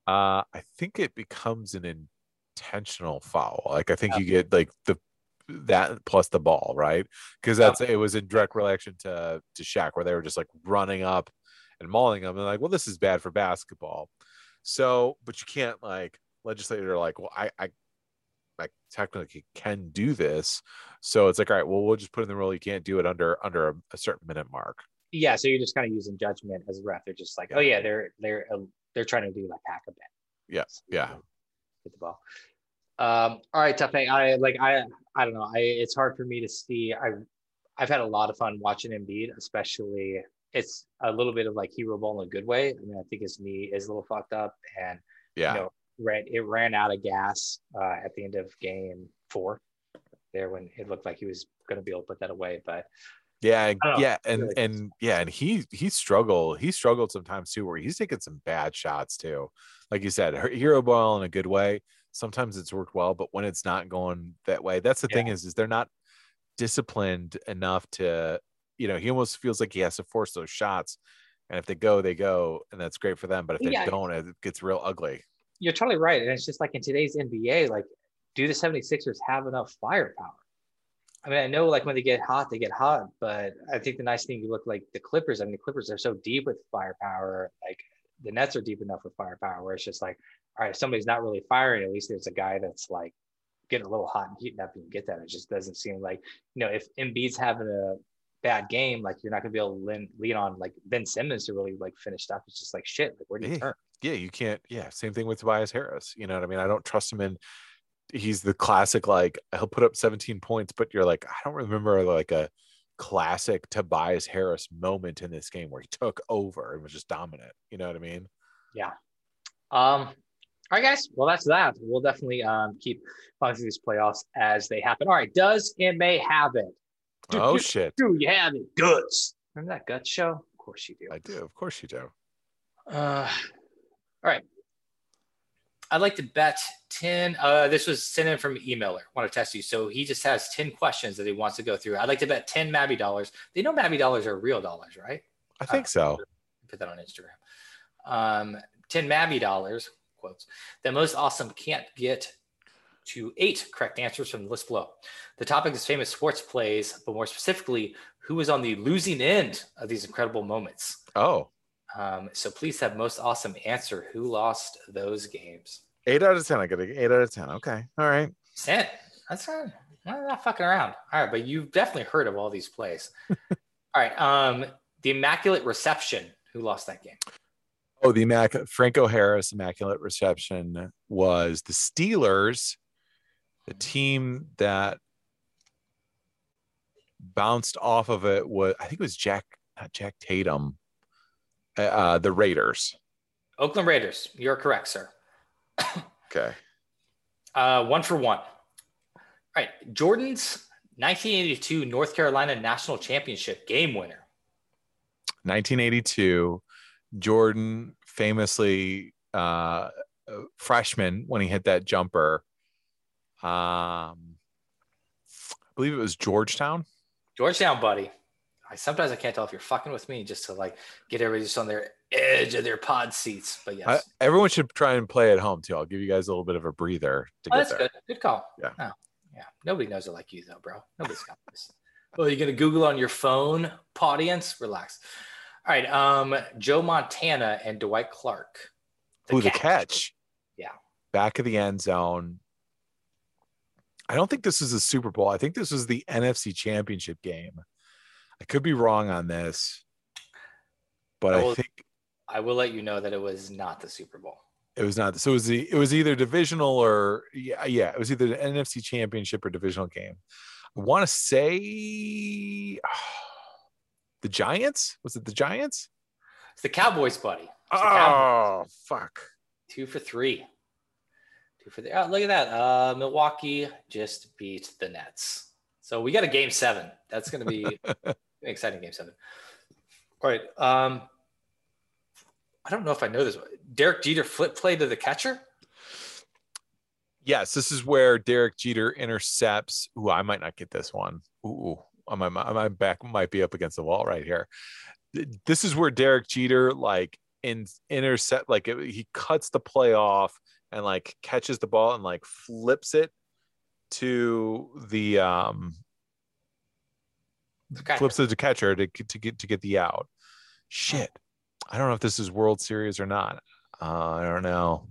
Uh, I think it becomes an intentional foul. Like I think you get like the that plus the ball, right? Because that's it was in direct relation to to Shaq, where they were just like running up and mauling them, and like, well, this is bad for basketball. So, but you can't like legislator like, well, I I like technically can do this. So it's like, all right, well, we'll just put in the rule you can't do it under under a, a certain minute mark. Yeah, so you're just kind of using judgment as a ref. They're just like, oh yeah, they're they're uh, they're trying to do like hack a Ben. Yeah, yeah. Get the ball. Um, all right, tough. I like I I don't know. I it's hard for me to see. I I've had a lot of fun watching Embiid, especially it's a little bit of like hero ball in a good way. I mean, I think his knee is a little fucked up, and Yeah. you know, ran it ran out of gas uh, at the end of game four. There, when it looked like he was going to be able to put that away, but Yeah, I don't know. yeah, and Really and yeah, and he he struggled. He struggled sometimes too, where he's taking some bad shots too. Like you said, hero ball in a good way. Sometimes it's worked well, but when it's not going that way, that's the thing is, is they're not disciplined enough to, you know, he almost feels like he has to force those shots, and if they go, they go, and that's great for them. But if they Yeah. don't, it gets real ugly. you're totally right. And it's just like in today's NBA, like, do the 76ers have enough firepower? I mean, I know like when they get hot, they get hot, but I think the nice thing you look like the Clippers. I mean, the Clippers are so deep with firepower. Like the Nets are deep enough with firepower where it's just like, all right, if somebody's not really firing, at least there's a guy that's like getting a little hot and heating up and get that. It just doesn't seem like, you know, if Embiid's having a bad game, like you're not gonna be able to lean, lean on like Ben Simmons to really like finish stuff. It's just like shit. Like where do you Yeah. turn? Yeah, you can't. Yeah, same thing with Tobias Harris. You know what I mean? I don't trust him in. He's the classic, like he'll put up 17 points, but you're like, I don't remember like a classic Tobias Harris moment in this game where he took over and was just dominant. You know what I mean? Yeah. Um, all right, guys. Well, that's that. We'll definitely um, keep following through these playoffs as they happen. All right. Does it may have it? Do, oh do, shit! do you have it? Guts. Remember that Guts show? Of course you do. I do. Of course you do. Uh, all right. I'd like to bet 10. Uh, this was sent in from an emailer. Want to test you. So he just has 10 questions that he wants to go through. I'd like to bet 10 Mabby dollars. They know Mabby dollars are real dollars, right? I think so. put that on Instagram. Um, 10 Mabby dollars, quotes, the most awesome can't get to eight correct answers from the list below. The topic is famous sports plays, but more specifically, who was on the losing end of these incredible moments. Oh, Um, so please have most awesome answer. Who lost those games? eight out of 10. I got a eight out of 10. Okay. All right. Ten. That's not, I'm not fucking around. All right, but you've definitely heard of all these plays. all right. Um, the Immaculate Reception. Who lost that game? Oh, the Immac- Franco Harris Immaculate Reception was the Steelers, the team that bounced off of it was I think it was Jack not Jack Tatum, uh, uh, the Raiders. Oakland Raiders. You're correct, sir. Okay, Uh, one for one. All right. Jordan's 1982 North Carolina National Championship game winner. 1982, Jordan famously uh, freshman when he hit that jumper. Um, I believe it was Georgetown. Georgetown, buddy. I sometimes I can't tell if you're fucking with me just to like get everybody just on their edge of their pod seats. But yes. I, everyone should try and play at home too. I'll give you guys a little bit of a breather to oh, get that's there. good. Good call. Yeah. Oh, yeah. Nobody knows it like you though, bro. Nobody's got this. Well, you're gonna Google on your phone, audience. Relax. All right. Um, Joe Montana and Dwight Clark. Ooh, the catch. Yeah. Back of the end zone. I don't think this is a Super Bowl. I think this was the NFC Championship game. I could be wrong on this, but I I think I will let you know that it was not the Super Bowl. it was not. So it was the it was either divisional or yeah, yeah, it was either the NFC Championship or divisional game. I want to say the Giants. Was it the Giants? It's the Cowboys, buddy. The Cowboys. Oh fuck! Two for three. Two for the. Oh, look at that. Uh, Milwaukee just beat the Nets. So we got a game seven. That's going to be an exciting game seven. All right. Um, I don't know if I know this. Derek Jeter flip play to the catcher. Yes, this is where Derek Jeter intercepts. Ooh, I might not get this one. Ooh, my my back might be up against the wall right here. This is where Derek Jeter like in intercept like it, he cuts the play off and like catches the ball and like flips it to the um The flips it to catcher to to get to get the out. Shit, I don't know if this is World Series or not. Uh, I don't know.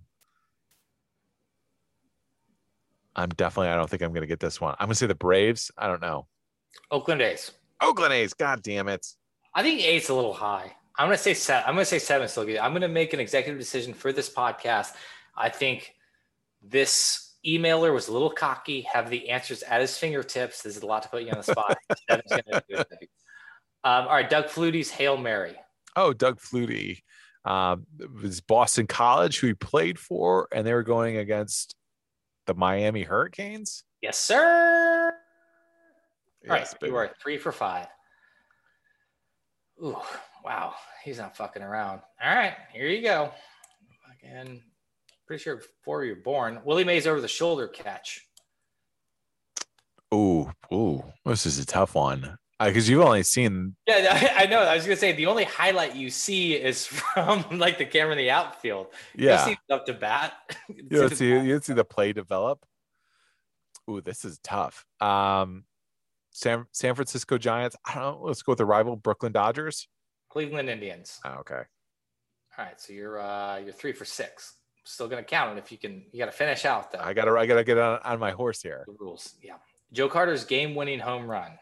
I'm definitely. I don't think I'm going to get this one. I'm going to say the Braves. I don't know. Oakland A's. Oakland A's. God damn it. I think eight's a little high. I'm gonna say seven. I'm gonna say seven. Still good. I'm gonna make an executive decision for this podcast. I think this emailer was a little cocky, have the answers at his fingertips. This is a lot to put you on the spot. Devin's gonna do um, all right, Doug Flutie's Hail Mary. Oh, Doug Flutie. Um, it was Boston College who he played for, and they were going against the Miami Hurricanes. Yes, sir. All right, Yes, you baby. are three for five. Ooh, wow. He's not fucking around. All right, here you go. Fucking pretty sure before you were born. Willie Mays over the shoulder catch. Ooh, ooh, this is a tough one because you've only seen. Yeah, I, I know. I was gonna say the only highlight you see is from like the camera in the outfield. Yeah, don't see up to bat. you see you see the play develop. Ooh, this is tough. Um, San San Francisco Giants. I don't know. Let's go with the rival Brooklyn Dodgers. Cleveland Indians. Oh, okay. All right, so you're uh you're three for six. Still gonna count it if you can. You got to finish out though. I gotta I gotta get on, on my horse here. the rules. Yeah. Joe Carter's game-winning home run.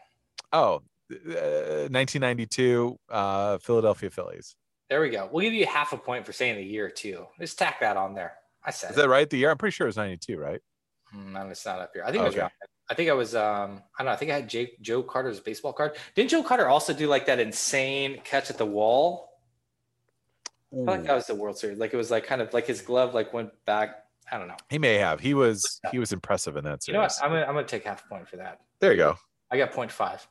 Oh, uh, 1992 uh, Philadelphia Phillies. There we go. We'll give you half a point for saying the year too. Just tack that on there. I said Is that right? The year? I'm pretty sure it was 92, right? Mm, no, it's not up here. I think it was. I think I was. Um, I don't know. I think I had Jake, Joe Carter's baseball card. Didn't Joe Carter also do like that insane catch at the wall? I feel like that was the World Series. Like it was like kind of like his glove like went back. I don't know. He may have. He was he was impressive in that You know what? series. I'm gonna I'm gonna take half a point for that. There you go. I got 0.5.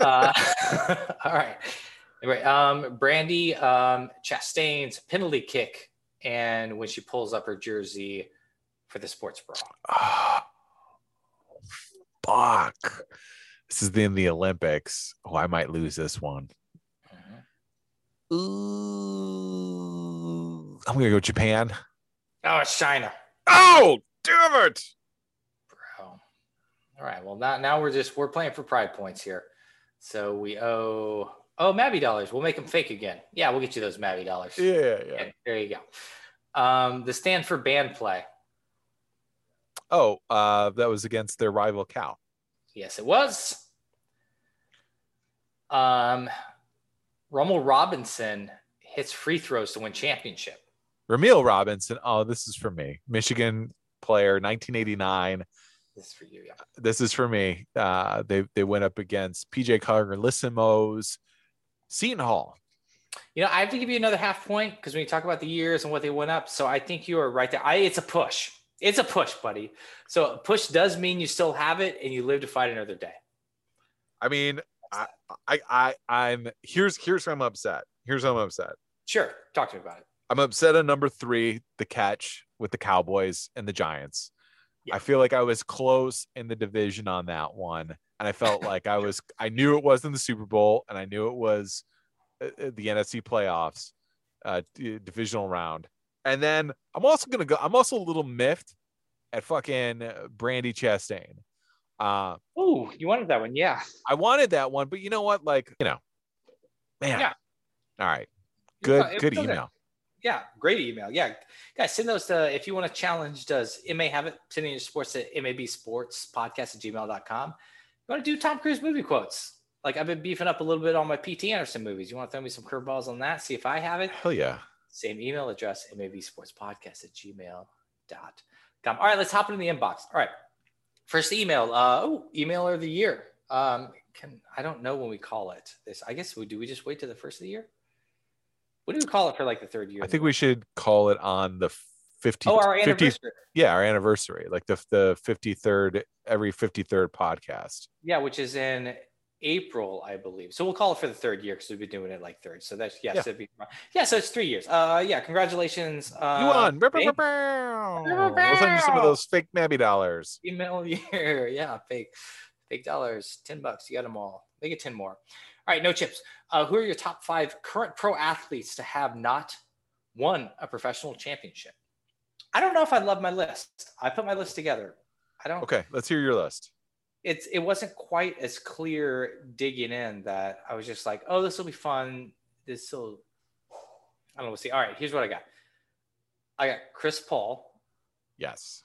uh, all right. Anyway, um, Brandi um, Chastain's penalty kick, and when she pulls up her jersey for the sports bra. Fuck. This is in the Olympics. Oh, I might lose this one. Mhm. Ooh. I'm gonna go Japan. Oh, it's China, Oh, damn it! bro. All right. Well, now now we're just we're playing for pride points here. So we owe oh Mabby dollars. We'll make them fake again. Yeah, we'll get you those Mabby dollars. Yeah, yeah. Yeah, there you go. Um, the Stanford band play. Oh, uh, that was against their rival Cal. Yes, it was. Um, Rumeal Robinson hits free throws to win championship. Rumeal Robinson. Oh, this is for me. Michigan player, 1989. This is for you, yeah. This is for me. Uh, they they went up against PJ Carlesimo's, Seton Hall. You know, I have to give you another half point because when you talk about the years and what they went up, so I think you are right there. I it's a push. It's a push, buddy. So a push does mean you still have it and you live to fight another day. I mean, I, I, I, I'm here's here's where I'm upset. Here's where I'm upset. Sure, talk to me about it. I'm upset on number three, the catch with the Cowboys and the Giants. Yeah. I feel like I was close in the division on that one, and I felt like I was. I knew it wasn't the Super Bowl, and I knew it was uh, uh, the NFC playoffs, uh, divisional round. And then I'm also gonna go. I'm also a little miffed at fucking Brandi Chastain. Uh, Oh, you wanted that one, yeah. I wanted that one, but you know what? Like, you know, man. Yeah. All right. Good. Good email. Yeah, great email. Yeah, guys, send those to if you want to challenge. Does it may have it sending your sports at mabsportspodcast at gmail.com. You want to do Tom Cruise movie quotes? Like I've been beefing up a little bit on my PT Anderson movies. You want to throw me some curveballs on that? See if I have it. Hell yeah. Same email address, mabsportspodcast at gmail.com. All right, let's hop into the inbox. All right. First email. Uh, oh, emailer of the year. Um, can I don't know when we call it this. I guess we do we just wait to the first of the year? What do we call it for like the third year? I think we should call it on the 50, Oh, our 50 anniversary. yeah, our anniversary, like the the 53rd, every 53rd podcast. Yeah, which is in April, I believe. So we'll call it for the third year because we've been doing it like third. So that's yes, Yeah. it'd be yeah. So it's three years. Uh, yeah. Congratulations. Uh, you won. Bow, bow, thank- bow, bow. We'll send you some of those fake Mabby dollars. email year. Yeah, fake, fake dollars. Ten bucks. You got them all. Make it ten more. All right, no chips. Uh, who are your top five current pro athletes to have not won a professional championship? I don't know if I love my list. I put my list together. I don't. Okay, let's hear your list. It's it wasn't quite as clear digging in that I was just like, oh, this will be fun. This will, I don't know. We'll see. All right, here's what I got. I got Chris Paul. Yes.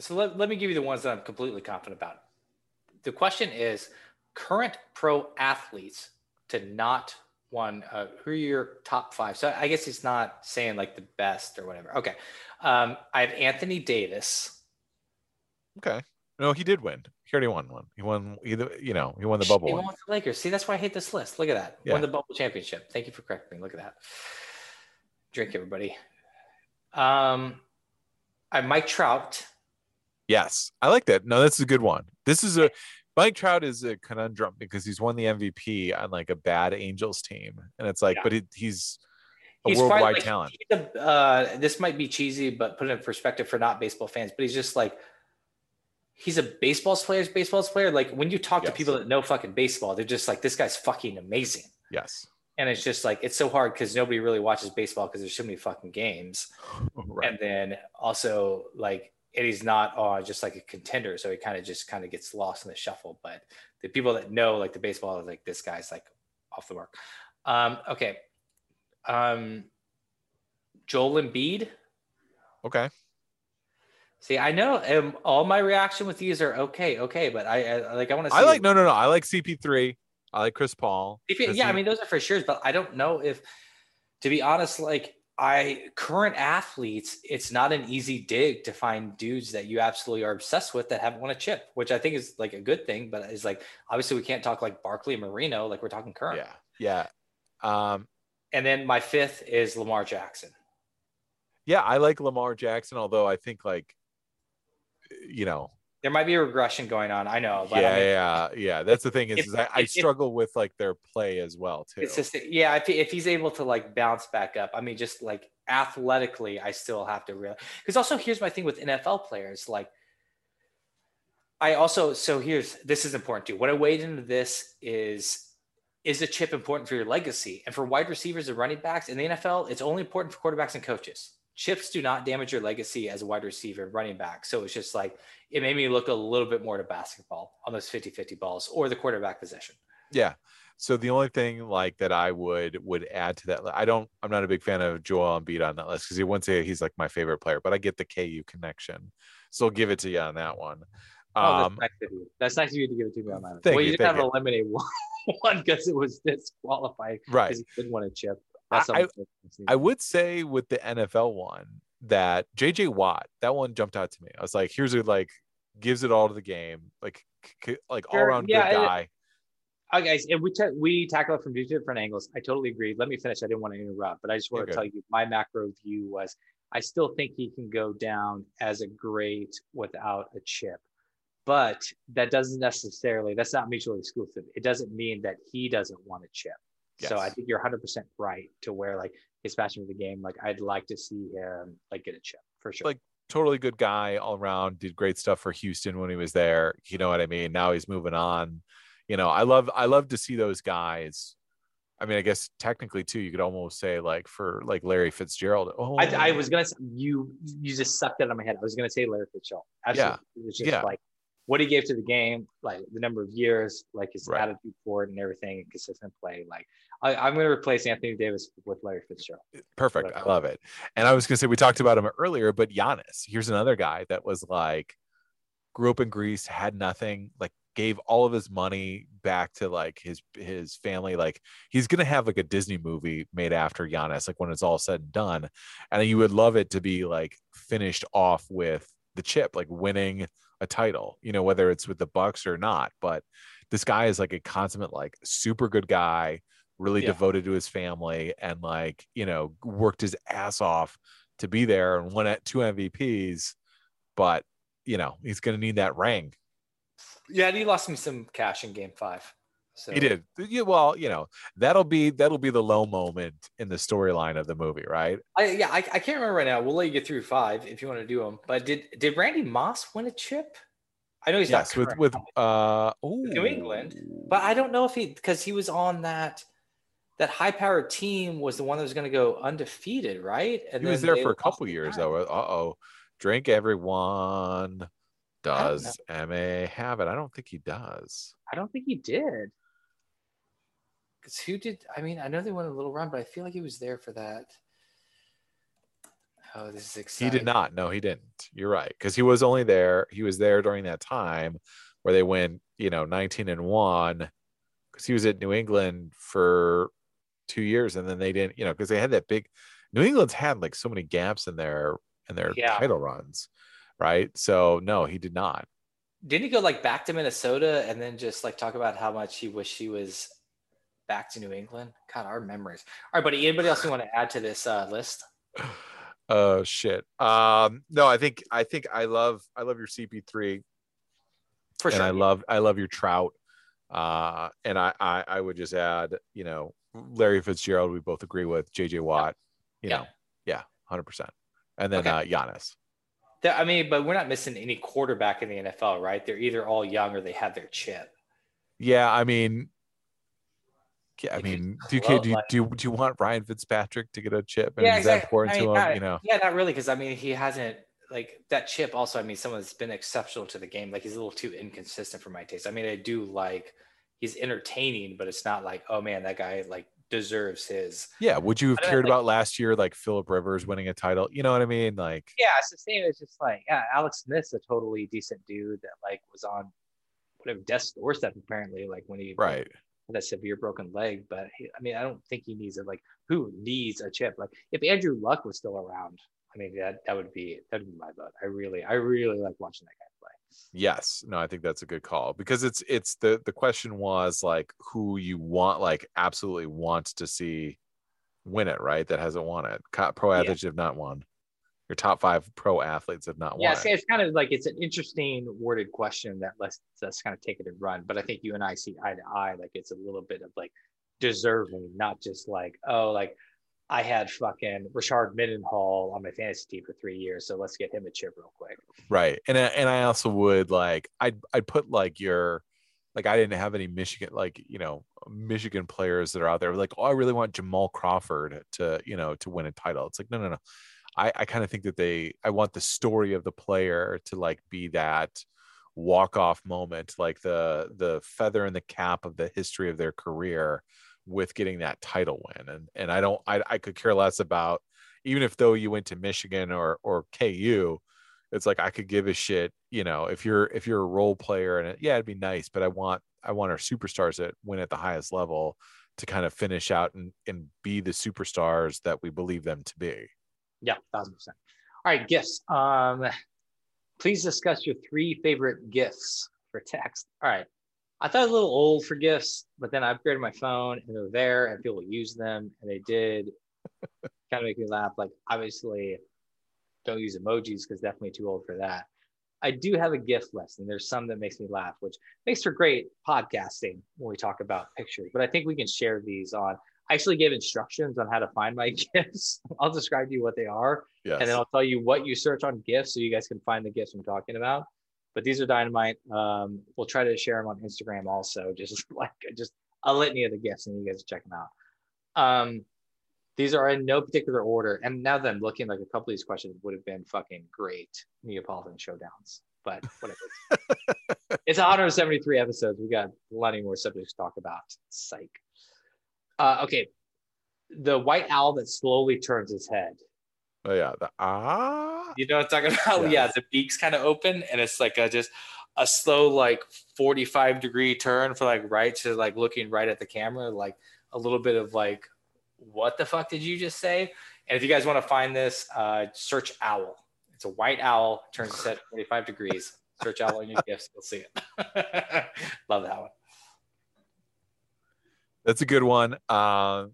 So let, let me give you the ones that I'm completely confident about. The question is current pro athletes to not one. Uh, who are your top five? So I guess he's not saying like the best or whatever. Okay. Um, I have Anthony Davis. Okay. No, he did win. He already won one. He won either, you know, he won the bubble He one. won with the Lakers. See, that's why I hate this list. Look at that. Yeah. Won the bubble championship. Thank you for correcting me. Look at that. Drink, everybody. Um, I Mike Trout. Yes, I like that. No, that's a good one. This is a Mike Trout is a conundrum because he's won the MVP on like a bad Angels team, and it's like, Yeah. but he's a He's worldwide like- talent. a- uh, this might be cheesy, but put it in perspective for not baseball fans. But he's just like he's a baseball player's baseball's player. Like when you talk to people that know fucking baseball, they're just like, this guy's fucking amazing. Yes, And it's just like it's so hard because nobody really watches baseball because there's so many fucking games. right. And then also like and he's not uh, just like a contender, so he kind of just kind of gets lost in the shuffle. But the people that know like the baseball, are like this guy's like off the mark. Um, okay, um, Joel Embiid. Okay. See, I know um, all my reaction with these are okay, okay, but I, I like I want to. I like no, no, no. I like CP3. I like Chris Paul. 'cause yeah, I mean those are for sure, but I don't know if, to be honest, like I current athletes, it's not an easy dig to find dudes that you absolutely are obsessed with that haven't won a chip, which I think is like a good thing. But it's like obviously we can't talk like Barkley and Marino, like we're talking current. yeah, yeah, um, And then my fifth is Lamar Jackson. yeah. I like Lamar Jackson, although I think like, you know, There might be a regression going on. I know, but yeah, I mean, yeah, yeah. That's the thing is, if- is I, I if- struggle with like their play as well too. It's just yeah, if, if he's able to like bounce back up, I mean, just like athletically, I still have to realize because also here's my thing with NFL players, like I also so here's this is important too. What I weighed into this is is the chip important for your legacy and for wide receivers and running backs in the NFL, it's only important for quarterbacks and coaches. Chips do not damage your legacy as a wide receiver running back. So it's just like it made me look a little bit more to basketball on those 50-50 balls or the quarterback position. Yeah. So the only thing like that I would would add to that, I don't, I'm not a big fan of Joel Embiid on that list because he wouldn't say he's like my favorite player, but I get the KU connection, so I'll give it to you on that one. Oh, Um, that's nice of you. That's nice of you to give it to me on that. Thank well, you, you, didn't have to eliminate one because it was disqualified right. because he didn't want a chip. That's I- I would say with the NFL one that JJ Watt, that one jumped out to me. I was like, here's a like gives it all to the game, like c- c- like all Sure, around yeah, good it- guy. Okay, guys, and we ta- we tackle it from two different angles. I totally agree. Let me finish. I didn't want to interrupt, but I just want You're to good. tell you my macro view was I still think he can go down as a great without a chip, but that doesn't necessarily that's not mutually exclusive. It doesn't mean that he doesn't want a chip. So I think you're 100 percent right to where like his passion for the game. Like I'd like to see him like get a chip for sure. Like, Totally good guy all around. Did great stuff for Houston when he was there. You know what I mean? Now he's moving on. You know, I love I love to see those guys. I mean, I guess technically too, you could almost say like for like Larry Fitzgerald. Oh, I, I was gonna you you just sucked it out of my head. I was gonna say Larry Fitzgerald. Absolutely. It was just Yeah. like what he gave to the game, like the number of years, like his Right. attitude for it and everything, and consistent play. Like I, I'm gonna replace Anthony Davis with Larry Fitzgerald. Perfect. I love it. And I was gonna say we talked about him earlier, but Giannis, here's another guy that was like grew up in Greece, had nothing, like gave all of his money back to like his his family. Like he's gonna have like a Disney movie made after Giannis, like when it's all said and done. And you would love it to be like finished off with the chip, like winning a title, you know, whether it's with the Bucks or not. But this guy is like a consummate, like super good guy, really Yeah. devoted to his family, and like, you know, worked his ass off to be there and won at two MVPs. But you know, he's gonna need that ring. Yeah, and he lost me some cash in Game Five. So He did. Yeah, well, you know, that'll be that'll be the low moment in the storyline of the movie, right? I, yeah, I, I can't remember right now. We'll let you get through five if you want to do them. But did did Randy Moss win a chip? I know he's yes, not with current, with uh New. England, but I don't know if he because he was on that that high powered team was the one that was going to go undefeated, right? And he was there for a couple years though. Uh oh. Drink everyone. Does MA have it? I don't think he does. I don't think he did. Because who did? I mean, I know they went a little run, but I feel like he was there for that. Oh, this is exciting. He did not. No, he didn't. You're right. Because he was only there. He was there during that time where they went, you know, 19 and one. Because he was at New England for two years, and then they didn't, you know, because they had that big. New England's had like so many gaps in their in their Yeah. title runs, right? So no, he did not. Didn't he go like back to Minnesota and then just like talk about how much he wished he was back to New England? God, our memories. All right, buddy. Anybody else you want to add to this uh, list? Oh shit. Um, no, I think I think I love I love your CP3 For and sure. I love I love your Trout. Uh, and I, I I would just add, you know, Larry Fitzgerald. We both agree with JJ Watt. You Yeah. know, yeah, hundred percent. And then Okay. uh, Giannis. I mean, but we're not missing any quarterback in the NFL, right? They're either all young or they have their chip. Yeah, I mean, I mean, do you, do you do you, do you want Ryan Fitzpatrick to get a chip? And Yeah, is that exactly. important I to mean, him? not- you know, Yeah, not really, because I mean, he hasn't like that chip. Also, I mean, someone that's been exceptional to the game. Like he's a little too inconsistent for my taste. I mean, I do like he's entertaining, but it's not like, oh man, that guy like deserves his. yeah. Would you have cared think- about last year, like Philip Rivers winning a title? You know what I mean? Like, Yeah, it's the same. It's just like, yeah, Alex Smith's a totally decent dude that like was on whatever death's doorstep apparently, like when he right? had that severe broken leg. But he, I mean, I don't think he needs it. Like, who needs a chip? Like, if Andrew Luck was still around, I mean, that that would be that would be my vote. I really, I really like watching that guy play. Yes. No, I think that's a good call because it's it's the the question was like who you want like absolutely wants to see win it, right? That hasn't won it. Pro Yeah. athletes have not won. Your top five pro athletes have not Yeah, won. see, it's kind of like it's an interesting worded question that let's let's kind of take it and run. But I think you and I see eye to eye. Like it's a little bit of like deserving, not just like oh, like I had fucking Rashard Mendenhall on my fantasy team for three years, so let's get him a chip real quick. Right. And I, and I also would like I'd I'd put like your like I didn't have any Michigan like you know Michigan players that are out there like oh I really want Jamal Crawford to you know to win a title. It's like no no no. I I kind of think that they I want the story of the player to like be that walk off moment like the the feather in the cap of the history of their career with getting that title win and and I don't I I could care less about even if though you went to Michigan or or KU it's like I could give a shit, you know, if you're if you're a role player and it, yeah, it'd be nice, but I want I want our superstars that win at the highest level to kind of finish out and and be the superstars that we believe them to be. Yeah, thousand percent. All right, gifts. Um, please discuss your three favorite gifts for text. All right. I thought it was a little old for gifts, but then I upgraded my phone and they're there and people use them and they did kind of make me laugh. Like obviously don't use emojis because definitely too old for that. I do have a gift list and there's some that makes me laugh, which makes for great podcasting when we talk about pictures. But I think we can share these on. I actually gave instructions on how to find my gifts. I'll describe to you what they are Yes. and then I'll tell you what you search on gifts so you guys can find the gifts I'm talking about. But these are dynamite. Um, we'll try to share them on Instagram also, just like just a litany of the gifts, and you guys check them out. Um, these are in no particular order. And now that I'm looking, like a couple of these questions would have been fucking great Neapolitan showdowns, but whatever. it's 173 episodes. We got plenty more subjects to talk about. Psych. Uh, okay. The white owl that slowly turns its head. oh yeah. The, ah. You know what I'm talking about? Yeah. Yeah, the beak's kind of open and it's like a just a slow like 45 degree turn for like right to like looking right at the camera, like a little bit of like, what the fuck did you just say? And if you guys want to find this, uh, search owl. It's a white owl, turns its head 45 degrees. Search owl in your gifts, you'll see it. Love that one. That's a good one. Um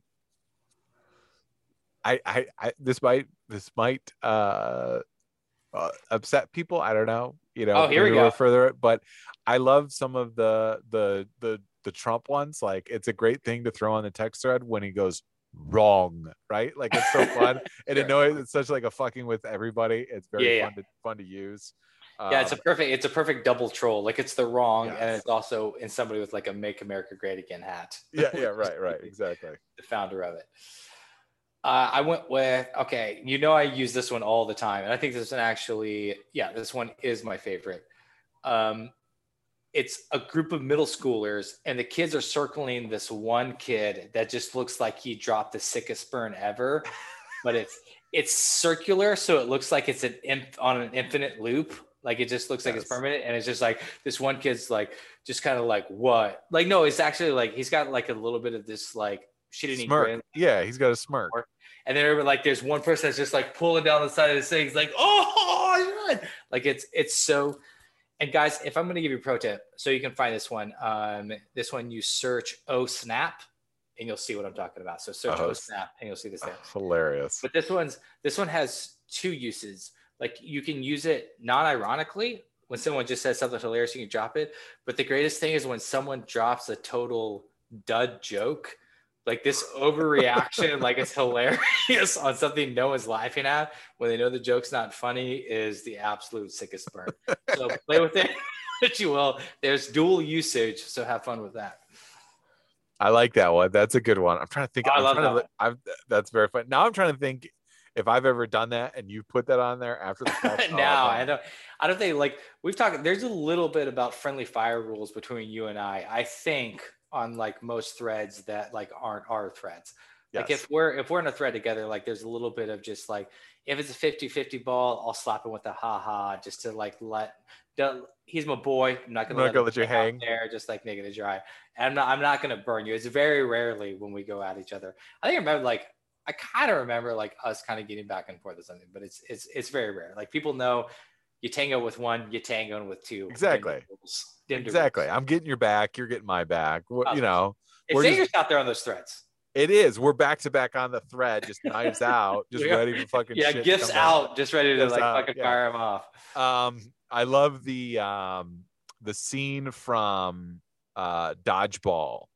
I, I, I, this might, this might, uh, uh, upset people. I don't know. You know, Oh, here we go. further, but I love some of the, the, the, the Trump ones. Like, it's a great thing to throw on the text thread when he goes wrong, right? Like, it's so fun. and Sure. it annoys. It's such like a fucking with everybody. It's very Yeah, yeah. to fun to use. Yeah, it's a Um, perfect, it's a perfect double troll. Like it's the wrong, and it's also in somebody with like a "Make America Great Again" hat. yeah, yeah, right, right, exactly. the founder of it. Uh, I went with okay. You know, I use this one all the time, and I think this one actually, yeah, this one is my favorite. Um, it's a group of middle schoolers, and the kids are circling this one kid that just looks like he dropped the sickest burn ever, but it's it's circular, so it looks like it's an inf- on an infinite loop. Like it just looks like it's permanent, and it's just like this one kid's like just kind of like what? Like no, it's actually like he's got like a little bit of this like shitty Smirk. grin. Yeah, he's got a smirk. And then like there's one person that's just like pulling down the side of the thing. He's like, oh, shit." like it's it's so. And guys, if I'm going to give you a pro tip, so you can find this one. Um, this one you search oh Snap, and you'll see what I'm talking about. So search Oh, O Snap, and you'll see this there. Hilarious. But this one's this one has two uses. Like you can use it non-ironically when someone just says something hilarious, you can drop it. But the greatest thing is when someone drops a total dud joke, like this overreaction, like it's hilarious on something no one's laughing at when they know the joke's not funny is the absolute sickest burn. So play with it what you will. There's dual usage, so have fun with that. I like that one. That's a good one. I'm trying to think. Oh, I love that that's very fun. Now I'm trying to think if I've ever done that and you put that on there after the fact. Oh, now. I don't. I don't think like we've talked. There's a little bit about friendly fire rules between you and I. I think on like most threads that like aren't our threads. Like if we're if we're in a thread together, like there's a little bit of just like if it's a 50-50 ball, I'll slap him with a ha ha just to like let. Don't, he's my boy. I'm not gonna, I'm not gonna let you hang hang. there, just like naked and dry. And I'm not. I'm not gonna burn you. It's very rarely when we go at each other. I think I remember like I kind of remember like us kind of getting back and forth or something, but it's it's it's very rare. Like people know you tango with one, you tango with two. Exactly. Dim rules. Dim to exactly. I'm getting your back. You're getting my back. Oh, you know, It's we're just- out there on those threads. it is. We're back to back on the thread, just knives out, just ready for fucking Yeah, gifts out, just ready to Gifts like out, fucking yeah. fire them off. Um, I love the um the scene from uh Dodgeball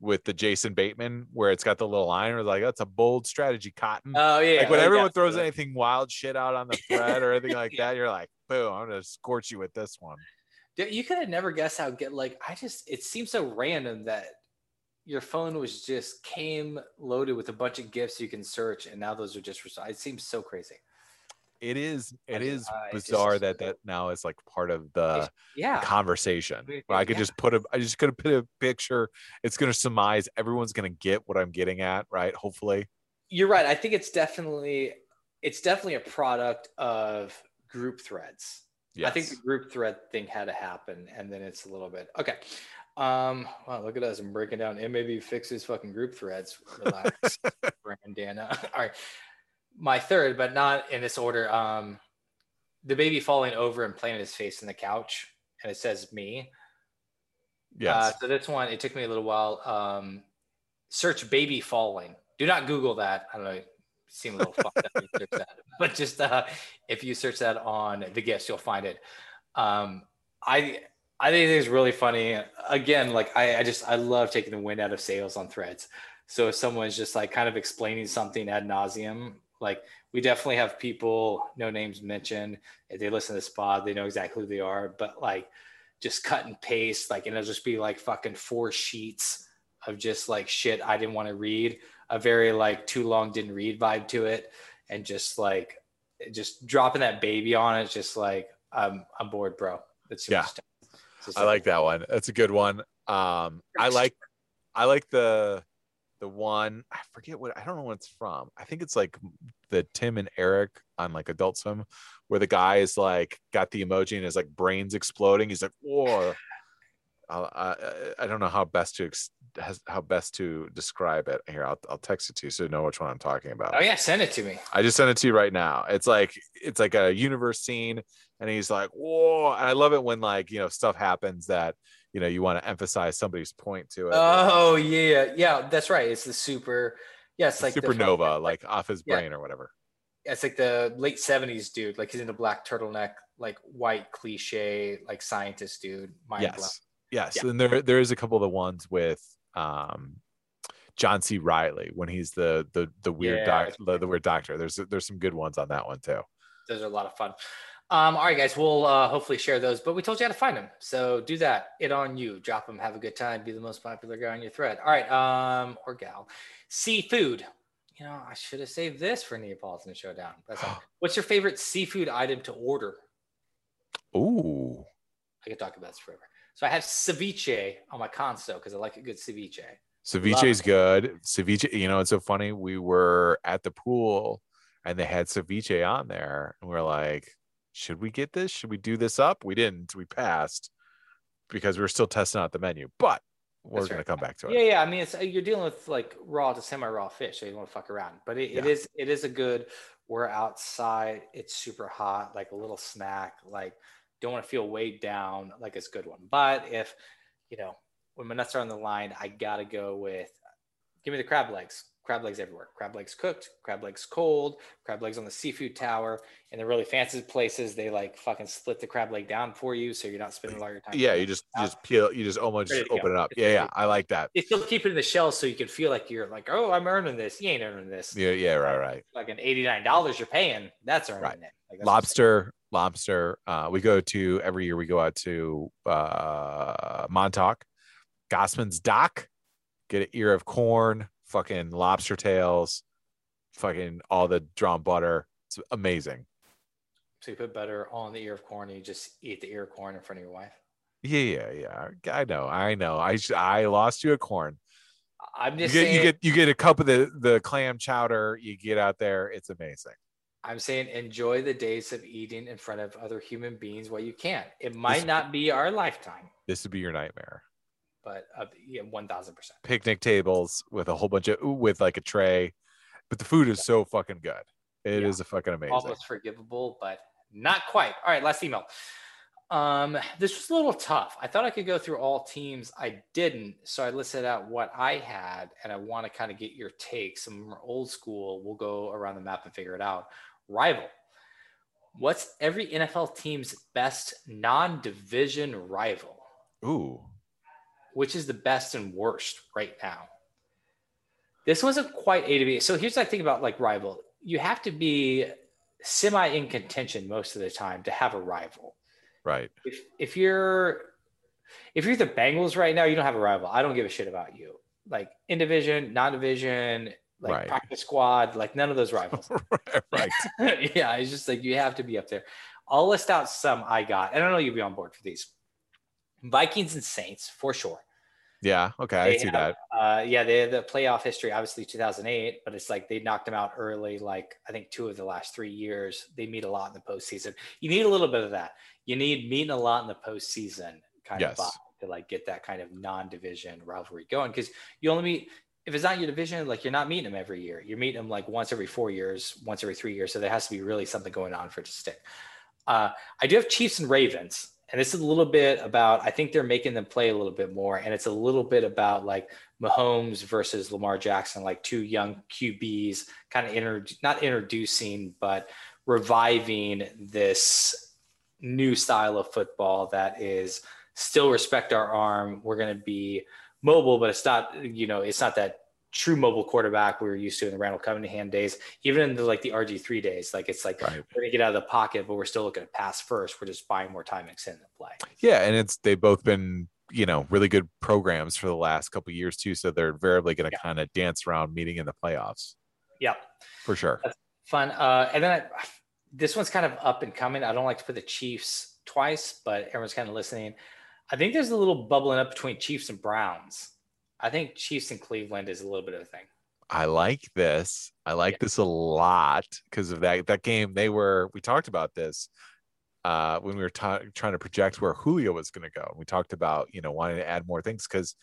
with the Jason Bateman where it's got the little line it's like that's a bold strategy, Cotton. Oh yeah. like when oh, everyone yeah. throws anything wild shit out on the thread or anything like that, you're like, boom, I'm gonna scorch you with this one. You could have never guessed how get like I just it seems so random that your phone was just came loaded with a bunch of gifts you can search and now those are just it seems so crazy. It is it is uh, it's just- bizarre that that now is like part of the Yeah. conversation. Where I could just put a I just could put a picture. It's gonna surmise everyone's gonna get what I'm getting at, right? Hopefully. You're right. I think it's definitely it's definitely a product of group threads. I think the group thread thing had to happen, and then it's a little bit okay. Um, wow, look at us! I'm breaking down. And maybe fixes fucking group threads. Relax, Brandana. All right, my third, but not in this order. Um, the baby falling over and planting his face in the couch, and it says me. Yeah. Uh, so this one, it took me a little while. Um, search baby falling. Do not Google that. I don't know. Seem a little fucked up. when you that. But just uh, if you search that on the gifts, you'll find it. Um, I I think it's really funny. Again, like I, I just I love taking the wind out of sails on threads. So if someone's just like kind of explaining something ad nauseum, like we definitely have people, no names mentioned. If they listen to this pod, they know exactly who they are. But like just cut and paste, like, and it'll just be like fucking four sheets of just like shit I didn't want to read, a very like too long didn't read vibe to it, and just like just dropping that baby on it, just like I'm I'm bored, bro. That's Yeah. much time. So it's I like that one. That's a good one. Um, I like, I like the, the one. I forget what I don't know what it's from. I think it's like the Tim and Eric on like Adult Swim, where the guy is like got the emoji and his like brains exploding. He's like, whoa. I, I, I don't know how best to ex- has, how best to describe it. Here, I'll, I'll text it to you so you know which one I'm talking about. Oh yeah, send it to me. I just sent it to you right now. It's like it's like a universe scene, and he's like, "Whoa!" And I love it when like you know stuff happens that you know you want to emphasize somebody's point to it. Oh yeah, yeah, that's right. It's the super. Yeah, like supernova, fucking- like off his Yeah. brain or whatever. it's like the late 70s dude like he's in a black turtleneck like white cliche like scientist dude mind blown. Yes, yes. Yeah. And there there is a couple of the ones with um John C. Reilly when he's the the the weird Yeah, doc, the, the weird doctor. There's there's some good ones on that one too. those are a lot of fun um all right guys we'll uh hopefully share those but we told you how to find them so do that. It on you. Drop them have a good time. Be the most popular guy on your thread. All right um or gal. Seafood. You know i should have saved this for neapolitan showdown. That's all. what's your favorite seafood item to order? Ooh, i could talk about this forever. So i have ceviche on my console because i like a good ceviche. Ceviche is good. Ceviche, you know, it's so funny. We were at the pool and they had ceviche on there, and we are like, should we get this? Should we do this up? We didn't. We passed because we were still testing out the menu. But we're That's gonna come back to it. Yeah, yeah. I mean, it's uh, you're dealing with like raw to semi-raw fish, so you don't want to fuck around. But it, it Yeah. is it is a good. We're outside. It's super hot. Like a little snack. Like don't want to feel weighed down. Like it's a good one. But if you know when my nuts are on the line, I gotta go with. Give me the crab legs. Crab legs everywhere. Crab legs cooked. Crab legs cold. Crab legs on the seafood tower. And the really fancy places, they like fucking split the crab leg down for you, so you're not spending all your time. Yeah, you just you just peel, you just almost to open go. it up. It's Yeah, yeah, I like that. they still keep it in the shell so you can feel like you're like, oh, I'm earning this. You ain't earning this. Yeah, yeah, right, right. Like an $89 you're paying, that's earning Right. it. Like, Lobster, lobster. Uh, we go to every year. We go out to uh, Montauk, Gosman's Dock, get an ear of corn, fucking lobster tails, fucking all the drawn butter. It's amazing. So you put butter on the ear of corn and you just eat the ear of corn in front of your wife. Yeah, yeah, yeah. I know, I know. I I lost you a corn. I'm You just get saying, you get you get a cup of the the clam chowder. You get out there. It's amazing. I'm saying enjoy the days of eating in front of other human beings while you can. It might not be our lifetime, This would be your nightmare. But uh, yeah, 1000%. Picnic tables with a whole bunch of with like a tray, but the food is so fucking good. It is Yeah. a fucking amazing. almost forgivable, but not quite. All right, last email. Um, this was a little tough. I thought I could go through all teams. I didn't, so I listed out what I had, and I want to kind of get your take. Some more old school. We'll go around the map and figure it out. Rival. What's every NFL team's best non-division rival? Ooh, Which is the best and worst right now? This wasn't quite A to B. So here's the thing about like rival. You have to be semi in contention most of the time to have a rival. right. If if you're if you're the Bengals right now, you don't have a rival. I don't give a shit about you. Like in division, non division, like Right. practice squad, like none of those rivals. right. yeah, it's just like you have to be up there. I'll list out some I got, and I know you'll be on board for these. Vikings and Saints for sure. Yeah. Okay. I see have- that. Uh, yeah, they had the playoff history, obviously 2008, but it's like they knocked them out early. Like I think two of the last three years, they meet a lot in the postseason. You need a little bit of that. You need meeting a lot in the postseason kind Yes. of vibe to like get that kind of non-division rivalry going because you only meet if it's not your division, like you're not meeting them every year. You're meeting them like once every four years, once every three years. So there has to be really something going on for it to stick. Uh, I do have Chiefs and Ravens, and this is a little bit about. I think they're making them play a little bit more, and it's a little bit about like Mahomes versus Lamar Jackson, like two young QBs, kind of inter- not introducing, but reviving this new style of football that is still respect our arm. We're going to be mobile, but it's not, you know, it's not that true mobile quarterback we were used to in the Randall Cunningham days, even in the like the RG3 days. Like it's like Right. we're gonna get out of the pocket, but we're still looking to pass first. We're just buying more time the play. Yeah, and it's they've both been you know really good programs for the last couple of years too. So they're invariably to Yeah. kind of dance around meeting in the playoffs Yep. for sure. Fun. Uh, and then I, this one's kind of up and coming. I don't like to put the Chiefs twice, but everyone's kind of listening. I think there's a little bubbling up between Chiefs and Browns. I think Chiefs and Cleveland is a little bit of a thing. I like this. I like this a lot because of that that game. They were we talked about this uh when we were ta- trying to project where Julio was going to go. We talked about you know wanting to add more things because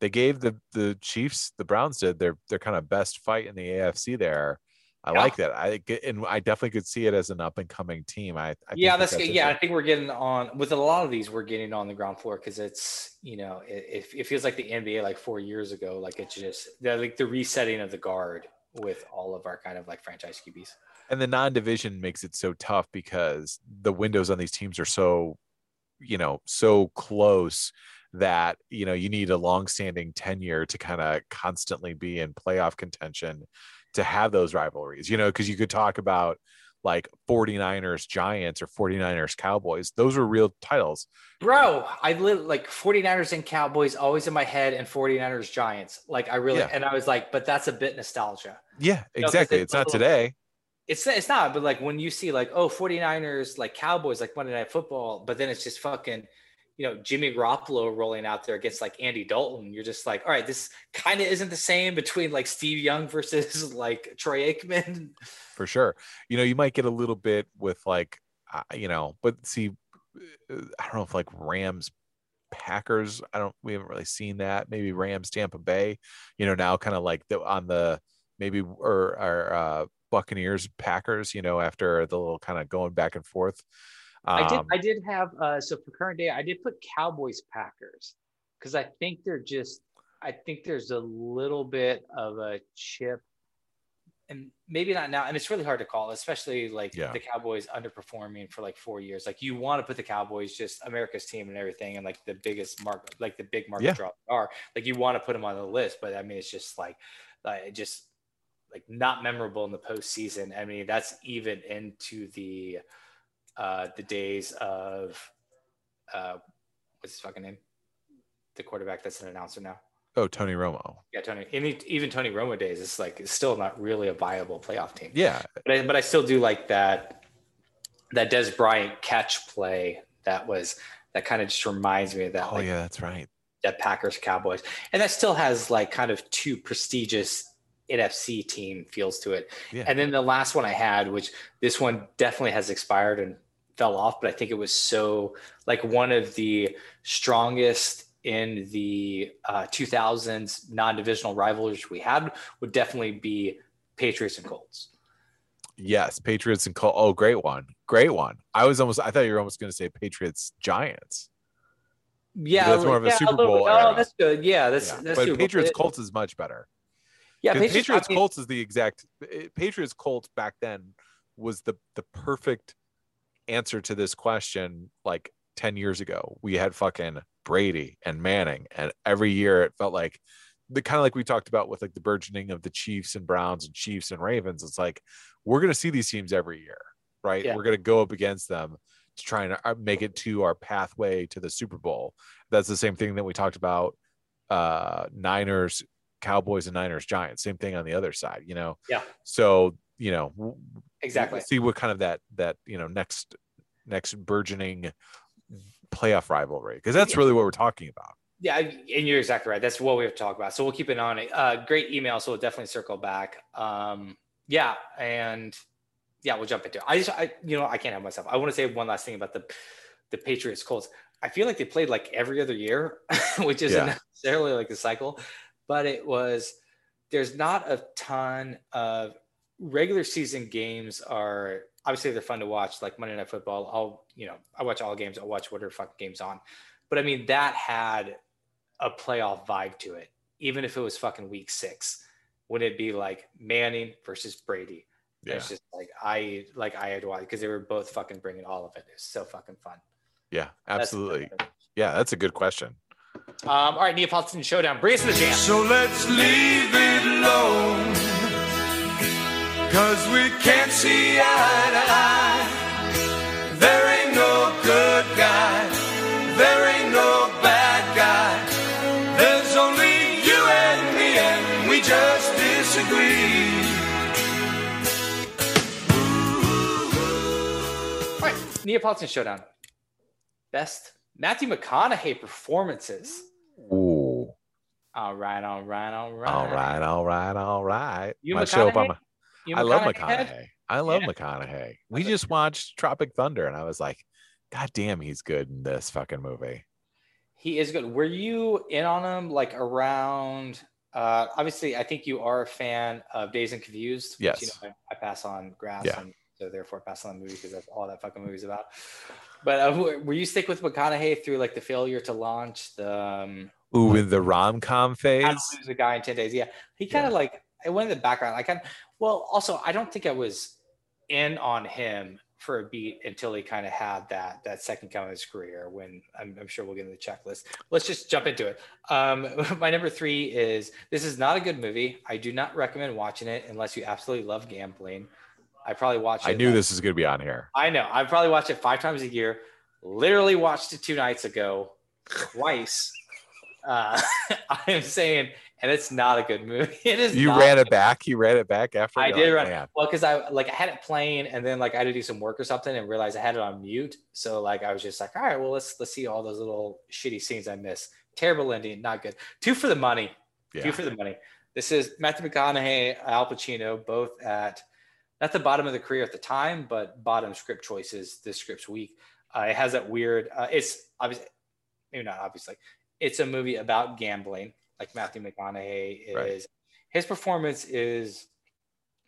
they gave the the Chiefs the Browns did their their kind of best fight in the AFC there. I Yeah. like that. I get and I definitely could see it as an up and coming team. I, I think yeah, that that's, good. yeah. I think we're getting on with a lot of these. We're getting on the ground floor because it's you know it, it, it feels like the NBA like four years ago. Like it's just like the resetting of the guard with all of our kind of like franchise QBs. and the non-division makes it so tough because the windows on these teams are so you know so close that you know you need a long-standing tenure to kind of constantly be in playoff contention to have those rivalries you know because you could talk about like 49ers giants or 49ers cowboys those are real titles Bro, I live like 49ers and Cowboys always in my head and 49ers Giants. Like I really Yeah. and I was like, but that's a bit nostalgia. yeah No, 'cause exactly it's it's not little- today It's it's not, but like when you see like, oh, 49ers like Cowboys like Monday Night Football, but then it's just fucking, you know, Jimmy Garoppolo rolling out there against like Andy Dalton. You're just like, all right, this kind of isn't the same between like Steve Young versus like Troy Aikman. for sure. You know, you might get a little bit with like, uh, you know, but see, uh, I don't know if like Rams Packers. I don't. We haven't really seen that. Maybe Rams, Tampa Bay. You know, now kind of like the on the maybe or uh, Buccaneers, Packers. You know, after the little kind of going back and forth. I did. Um, I did have. Uh, so for current day, I did put Cowboys Packers because I think they're just. I think there's a little bit of a chip, and maybe not now. And it's really hard to call, especially like Yeah. the Cowboys underperforming for like four years. Like you want to put the Cowboys just America's team and everything, and like the biggest mark, like the big market Yeah. draw are. Like you want to put them on the list, but I mean, it's just like, like just like not memorable in the postseason. I mean, that's even into the uh, the days of uh, what's his fucking name? The quarterback that's an announcer now. oh, Tony Romo. Yeah, Tony. Any, even Tony Romo days, it's like it's still not really a viable playoff team. Yeah, But I, but I still do like that that Dez Bryant catch play. That was that kind of just reminds me of that oh like yeah, that's right. that Packers Cowboys, and that still has like kind of two prestigious NFC team feels to it. Yeah. And then the last one I had, which this one definitely has expired and fell off, but I think it was so like one of the strongest in the uh, 2000s non-divisional rivalries we had would definitely be Patriots and Colts. Yes, Patriots and Colts. Oh, great one, great one. I was almost. I thought you were almost going to say Patriots Giants. Yeah, That's more of a yeah, Super Bowl bit. Oh, that's good. Yeah, that's Yeah. that's but Patriots Colts is much better. Yeah, 'Cause Patriots, I mean, Colts is the exact Patriots Colts back then was the the perfect answer to this question like 10 years ago. We had fucking Brady and Manning and every year it felt like the kind of like we talked about with like the burgeoning of the Chiefs and Browns and Chiefs and Ravens. It's like we're going to see these teams every year, right? Yeah. We're going to go up against them to try and uh, make it to our pathway to the Super Bowl. That's the same thing that we talked about uh Niners Cowboys and Niners Giants. Same thing on the other side, you know. Yeah. So you know, exactly. see what kind of that that you know next next burgeoning playoff rivalry because that's really what we're talking about. Yeah, and you're exactly right. That's what we have to talk about. So we'll keep it on it. Uh, great email. So we'll definitely circle back. Um, yeah, and yeah, we'll jump into it. I just, I, you know, I can't help myself. I want to say one last thing about the the Patriots Colts. I feel like they played like every other year, which isn't Yeah. necessarily like a cycle, but it was. There's not a ton of regular season games are obviously they're fun to watch like Monday Night Football. I'll you know I watch all games. I'll watch whatever fucking games on. But I mean that had a playoff vibe to it, even if it was fucking week six. Would it be like Manning versus Brady? Yeah, It's just like I like I had to watch because they were both fucking bringing all of it. It was so fucking fun. yeah, That's- absolutely. Yeah, that's a good question. Um, all right, Neapolitan Showdown. Bring us to the jam. So let's leave it alone. Cause we can't see eye to eye. There ain't no good guy. There ain't no bad guy. There's only you and me, and we just disagree. All right, Neapolitan Showdown. Best Matthew McConaughey performances. Ooh, All right, all right, all right. all right, all right, all right. You My show up on McConaughey? my- You I love McConaughey. I love Yeah. McConaughey. We just watched Tropic Thunder, and I was like, God damn, he's good in this fucking movie. He is good. Were you in on him like around? Uh, obviously, I think you are a fan of Dazed and Confused. which, Yes. you know, I, I pass on grass, Yeah. and so therefore pass on the movie because that's all that fucking movie's about. But uh, you stick with McConaughey through like the failure to launch the um, Ooh, in the rom com How phase. to Lose a Guy in Ten Days? Yeah, he kind of like I went in the background. I kind of well, also I don't think I was in on him for a beat until he kind of had that that second come of his career when I'm, I'm sure we'll get into the checklist let's just jump into it um my number three is this is not a good movie i do not recommend watching it unless you absolutely love gambling i probably watch it I knew like- this was going to be on here. i know i probably watch it five times a year literally watched it two nights ago twice uh i'm saying and it's not a good movie it is You ran it back. You ran it back after. I did like, run "Man." well because I like I had it playing and then like I had to do some work or something and realized I had it on mute. So like I was just like, all right, well let's let's see all those little shitty scenes I missed. Terrible ending, not good. Two for the money. Yeah. Two for the money. This is Matthew McConaughey, Al Pacino, both at not the bottom of the career at the time, but bottom script choices this script's week. Uh, it has that weird. Uh, it's obviously maybe not obviously. It's a movie about gambling, like Matthew McConaughey is. Right. His performance is,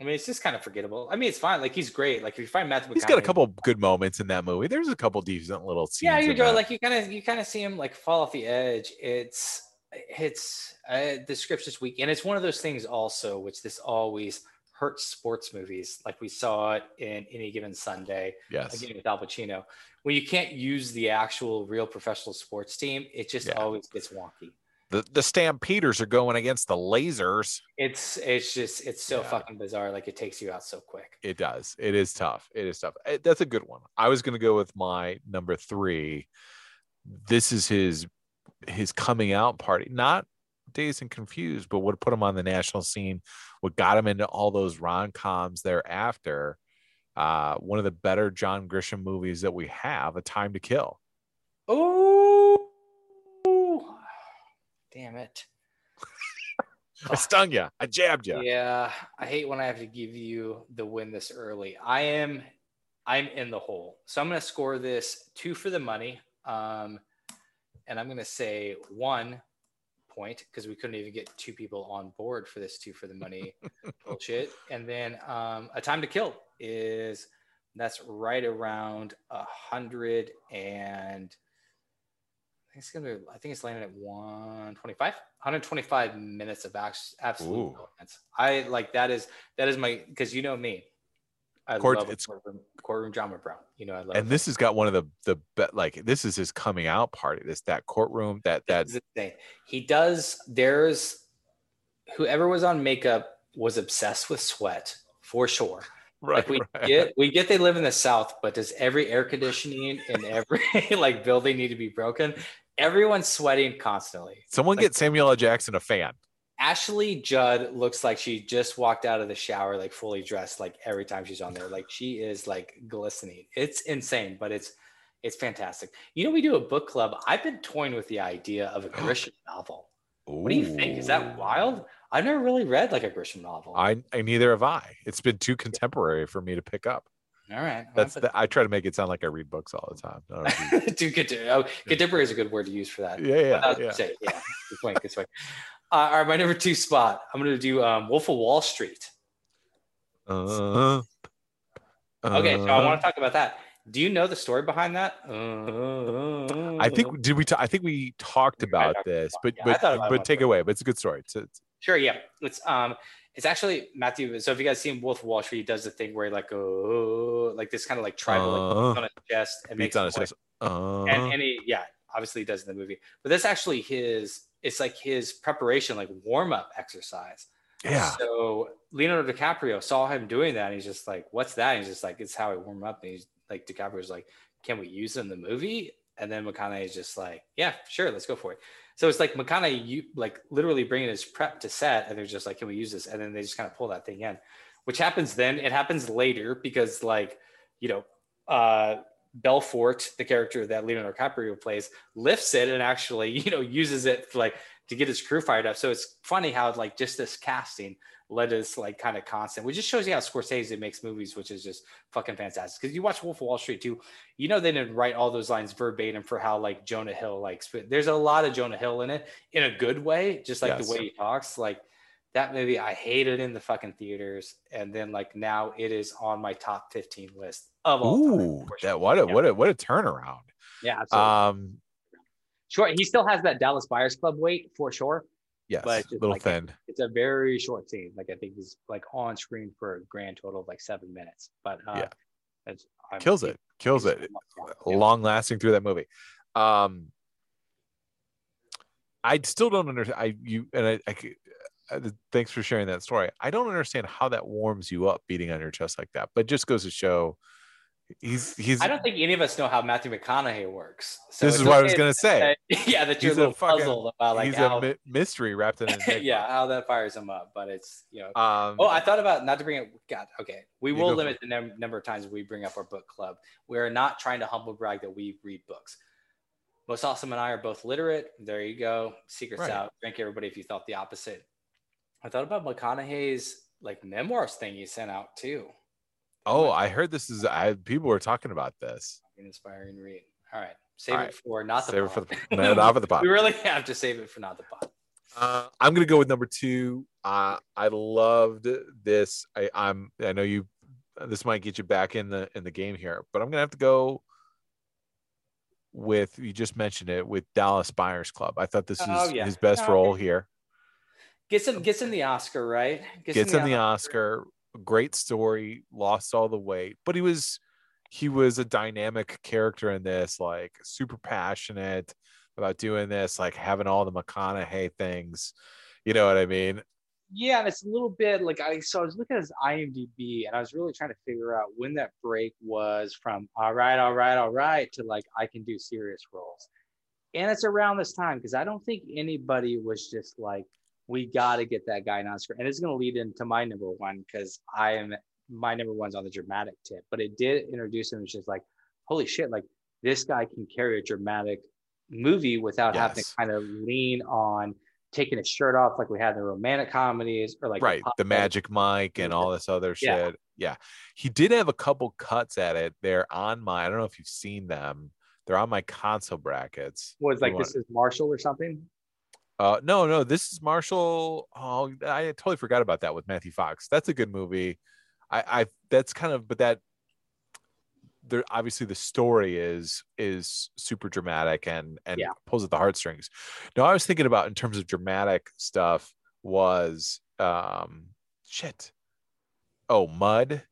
I mean, it's just kind of forgettable. I mean, it's fine. Like he's great. Like if you find Matthew, He's got a couple good moments in that movie. There's a couple decent little scenes. Yeah, you do. Like you kind of you kind of see him like fall off the edge. It's it's uh, the script's just weak, and it's one of those things also, which this always hurts sports movies. Like we saw it in Any Given Sunday, yes. again with Al Pacino. When you can't use the actual real professional sports team, it just Yeah. always gets wonky. The the Stampeders are going against the Lasers. It's it's just it's so Yeah. fucking bizarre. Like it takes you out so quick. It does. It is tough. It is tough. Eh, That's a good one. I was going to go with my number three. This is his his coming out party. Not Dazed and Confused, but what put him on the national scene, what got him into all those rom coms thereafter. Uh, one of the better John Grisham movies that we have, A Time to Kill. Oh, damn it. I stung you. I jabbed you. Yeah, I hate when I have to give you the win this early. I am I'm in the hole. So I'm going to score this 2 for the money. Um and I'm going to say 1 point because we couldn't even get two people on board for this 2 for the money bullshit. And then um a time to kill is that's right around a hundred and I think it's gonna. be, I think it's landing at 125, 125 minutes of absolute Ooh. I like that is that is my because you know me. I Court- love it's- courtroom, courtroom drama, Brown. You know I love. And this has got one of the the be- like this is his coming out party. This that courtroom that that the thing. He does. There's whoever was on makeup was obsessed with sweat for sure. Right, like we get we get they live in the south but does every air conditioning in every like building need to be broken everyone's sweating constantly Someone like- get Samuel L. Jackson a fan. Ashley judd looks like she just walked out of the shower like fully dressed like every time she's on there like she is like glistening it's insane but it's it's fantastic you know we do a book club i've been toying with the idea of a grisham novel what do you think is that wild i've never really read like a grisham novel I, I neither have I. It's been too contemporary for me to pick up. all right That's the, I try to make it sound like I read books all the time. I don't know Too good oh, contemporary is a good word to use for that. yeah, yeah, yeah. say, yeah. Good point. Good point. Uh, all right, my number two spot. I'm going to do um, Wolf of Wall Street. Uh, Okay, so I uh, want to talk about that. Do you know the story behind that? Uh, I think did we? ta- I think we talked about this, but. Yeah, but but take it away. But it's a good story. It's, it's Sure, yeah. It's um, it's actually Matthew. So if you guys seen Wolf of Wall Street, he does the thing where he like oh, like this kind of like tribal like, Uh, beats on his chest and makes on his chest. Uh, and, and he yeah obviously he does in the movie but that's actually his it's like his preparation like warm-up exercise. Yeah, so leonardo dicaprio saw him doing that and he's just like what's that? And he's just like it's how i warm up. And he's like dicaprio's like can we use it in the movie? And then mcconaughey is just like yeah sure let's go for it. So it's like mcconaughey you like literally bringing his prep to set and they're just like can we use this? And then they just kind of pull that thing in which happens then. It happens later because like you know uh Belfort, the character that Leonardo DiCaprio plays, lifts it and actually, you know, uses it like to get his crew fired up. So it's funny how like just this casting led us like kind of constant, which just shows you how Scorsese makes movies, which is just fucking fantastic. Because you watch Wolf of Wall Street too, you know they didn't write all those lines verbatim for how like Jonah Hill like sp- there's a lot of Jonah Hill in it in a good way, just like Yes. the way he talks. Like that movie, I hated in the fucking theaters, and then like now it is on my top 15 list of all ooh, sure. that what a Yeah. what a what a turnaround. Yeah, absolutely. Um, sure. He still has that Dallas Buyers Club weight for sure. yes, But it's just little like- thin. It's a very short scene. Like I think he's like on screen for a grand total of like seven minutes. But uh, Yeah. it's, I'm- Kills it, kills it. long lasting through that movie. Um, I still don't understand. I you and I, uh, thanks for sharing that story. I don't understand how that warms you up beating on your chest like that, but just goes to show he's he's. I don't think any of us know how Matthew McConaughey works. So this is what I was gonna say. that- yeah, that you're He's a a little fucking- puzzled about like he's how, a mystery wrapped in. Enigma. yeah, how that fires him up. But it's you know. Um, Oh, I thought about not to bring it. God, okay. We will limit the num- number of times we bring up our book club. We're not trying to humble brag that we read books. Most awesome and I are both literate. There you go. Secrets Right. out. Thank you, everybody if you thought the opposite. I thought about McConaughey's like memoirs thing he sent out too. oh, I heard this is. I people were talking about this. An inspiring read. All right. Save All it for not the pot. Save it for the no, not for the pod. we really have to save it for not the pod. Uh, I'm gonna go with number two. Uh, I loved this. I, I'm. I know you. This might get you back in the in the game here, but I'm gonna have to go with you just mentioned it with Dallas Buyers Club. I thought this is Oh, yeah. his best Oh, role here. Gets him oh, gets him the Oscar, right? Gets him the Oscar. Great story. Lost all the weight, but he was he was a dynamic character in this. Like super passionate about doing this. Like having all the McConaughey things. You know what I mean? Yeah, and it's a little bit like I so I was looking at his IMDb and I was really trying to figure out when that break was from all right, all right, all right to like I can do serious roles. And it's around this time because I don't think anybody was just like, we got to get that guy an Oscar. And it's going to lead into my number one because I am my number one's on the dramatic tip, but it did introduce him as just like, holy shit, like this guy can carry a dramatic movie without having to kind of lean on taking his shirt off like we had in the romantic comedies or like right pop- the Magic Mike and all this other shit Yeah. yeah. he did have a couple cuts at it they're on my i don't know if you've seen them they're on my console brackets was like You this is Marshall or something. Uh no no this is marshall oh i totally forgot about that with matthew fox that's a good movie i i that's kind of but that there obviously the story is is super dramatic and and Yeah. pulls at the heartstrings no i was thinking about in terms of dramatic stuff was um shit oh mud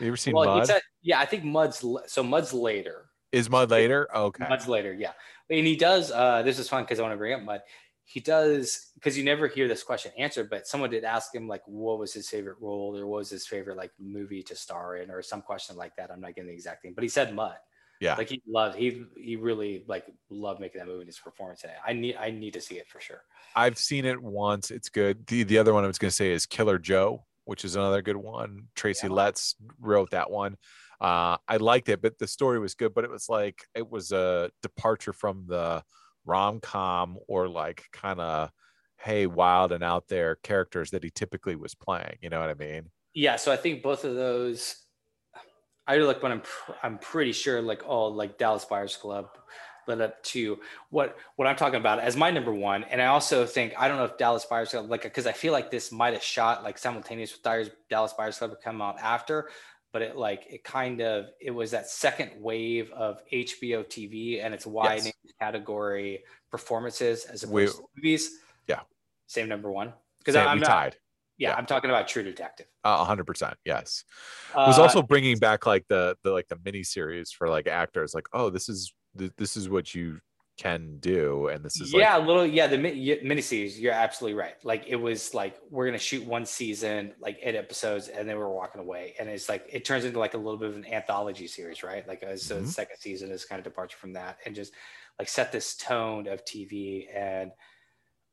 you ever seen well, mud said, yeah, I think Mud's so Mud's later. is mud later okay Mud's later, yeah. And he does. uh This is fun because I want to bring up Mud. He does because you never hear this question answered, but someone did ask him like, what was his favorite role or what was his favorite like movie to star in or some question like that. I'm not getting the exact thing, but he said Mud. Yeah. like he loved he he really like loved making that movie and his performance in it. I need I need to see it for sure. I've seen it once. It's good. The the other one I was going to say is Killer Joe, which is another good one. Tracy Yeah. Letts wrote that one. Uh, I liked it, but the story was good. But it was like it was a departure from the rom com or like kind of hey wild and out there characters that he typically was playing. You know what I mean? Yeah, so I think both of those. I like when I'm pr- I'm pretty sure like all like Dallas Buyers Club led up to what what I'm talking about as my number one, and I also think I don't know if Dallas Buyers Club like because I feel like this might have shot like simultaneous with Dallas Dallas Buyers Club come out after, but it like it kind of it was that second wave of HBO TV and it's widening category performances as We- opposed to movies. Yeah. same number one because I'm not. tied Yeah, Yeah. I'm talking about True Detective. a hundred percent. Yes. It was Uh, also bringing back like the the like the mini series for like actors. Like oh this is th- this is what you can do, and this is like yeah, a little yeah. The mi- yeah, miniseries, you're absolutely right. Like it was like we're gonna shoot one season, like eight episodes, and then we're walking away, and it's like it turns into like a little bit of an anthology series, right? Like uh, so, Mhm. the second season is kind of departure from that, and just like set this tone of TV. And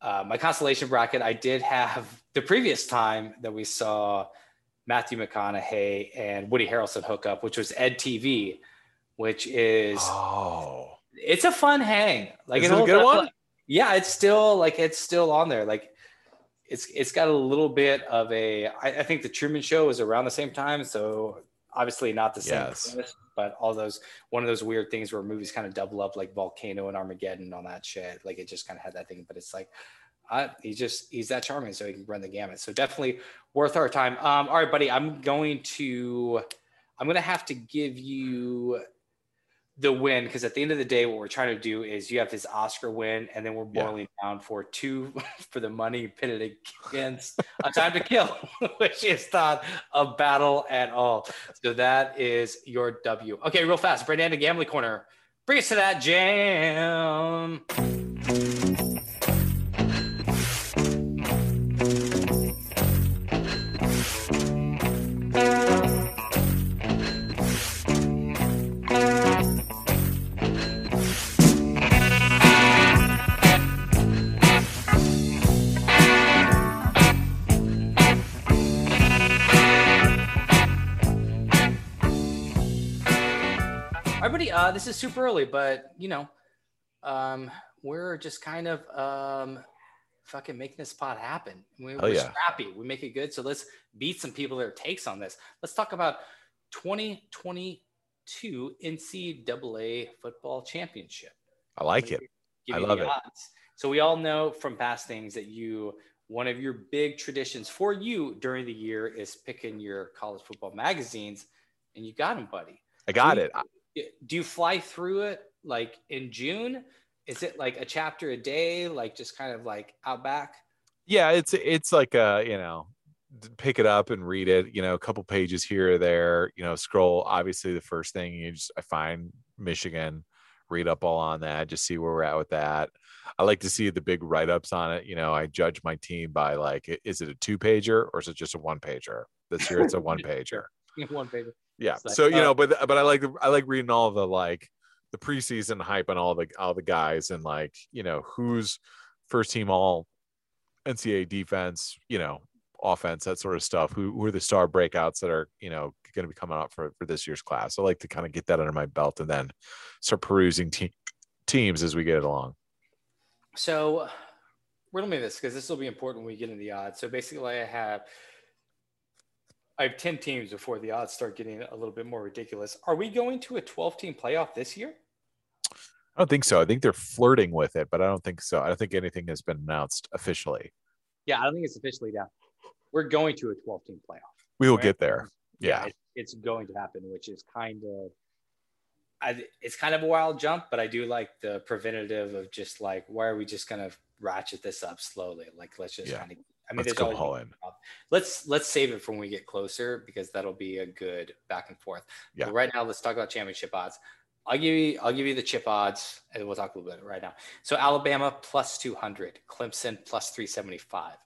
uh, my constellation bracket, I did have the previous time that we saw Matthew McConaughey and Woody Harrelson hook up, which was Ed TV, which is oh it's a fun hang. Like Is it it a good up, one? like- yeah, it's still like it's still on there. Like it's it's got a little bit of a. I, I think the Truman Show was around the same time, so obviously not the same. Yes. premise, but all those one of those weird things where movies kind of double up, like Volcano and Armageddon, and all that shit. Like it just kind of had that thing, but it's like. I, he just he's that charming, so he can run the gamut. So definitely worth our time. Um, all right, buddy. I'm going to I'm gonna have to give you the win because at the end of the day, what we're trying to do is you have this Oscar win, and then we're Yeah. boiling down for two for the money pitted against A Time to Kill, which is not a battle at all. So that is your W. Okay, real fast, Brandon, Gambling Corner. Bring us to that jam. Uh, this is super early, but you know, um, we're just kind of um, fucking making this pot happen. We, we're yeah. scrappy. We make it good. So let's beat some people their takes on this. Let's talk about 2022 NCAA football championship. I like it. Give I love it. odds. So we all know from past things that you one of your big traditions for you during the year is picking your college football magazines, and you got them, buddy. I got Do it. Do you fly through it like in June? Is it like a chapter a day, like just kind of like out back? yeah it's it's like a you know pick it up and read it you know a couple pages here or there you know scroll obviously the first thing you just i find michigan read up all on that just see where we're at with that i like to see the big write-ups on it you know i judge my team by like is it a two pager or is it just a one pager this year it's a one pager One paper. Yeah. Like, so you uh, know but but i like i like reading all the like the preseason hype on all the all the guys and like you know who's first team all ncaa defense you know offense that sort of stuff. Who, who are the star breakouts that are you know going to be coming out for for this year's class. I like to kind of get that under my belt and then start perusing te- teams as we get along. So riddle me this because this will be important when we get into the odds. So basically, I have I have ten teams before the odds start getting a little bit more ridiculous. Are we going to a twelve team playoff this year? i don't think so i think they're flirting with it but i don't think so i don't think anything has been announced officially Yeah, I don't think it's officially down. We're going to a twelve team playoff. we will Right. get there yeah it- it's going to happen, which is kind of. I, it's kind of a wild jump, but I do like the preventative of just like, why are we just gonna ratchet this up slowly? Like, let's just Yeah. kind of. I mean, let's there's go in let's let's save it for when we get closer because that'll be a good back and forth. Yeah. But right now, let's talk about championship odds. I'll give you I'll give you the chip odds, and we'll talk a little bit right now. So Alabama plus two hundred, Clemson plus three seventy five,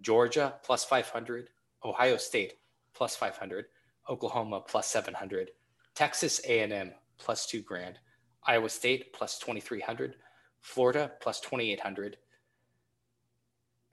Georgia plus five hundred, Ohio State plus five hundred, Oklahoma plus seven hundred, Texas A and M plus two grand, Iowa State plus twenty three hundred, Florida plus twenty eight hundred.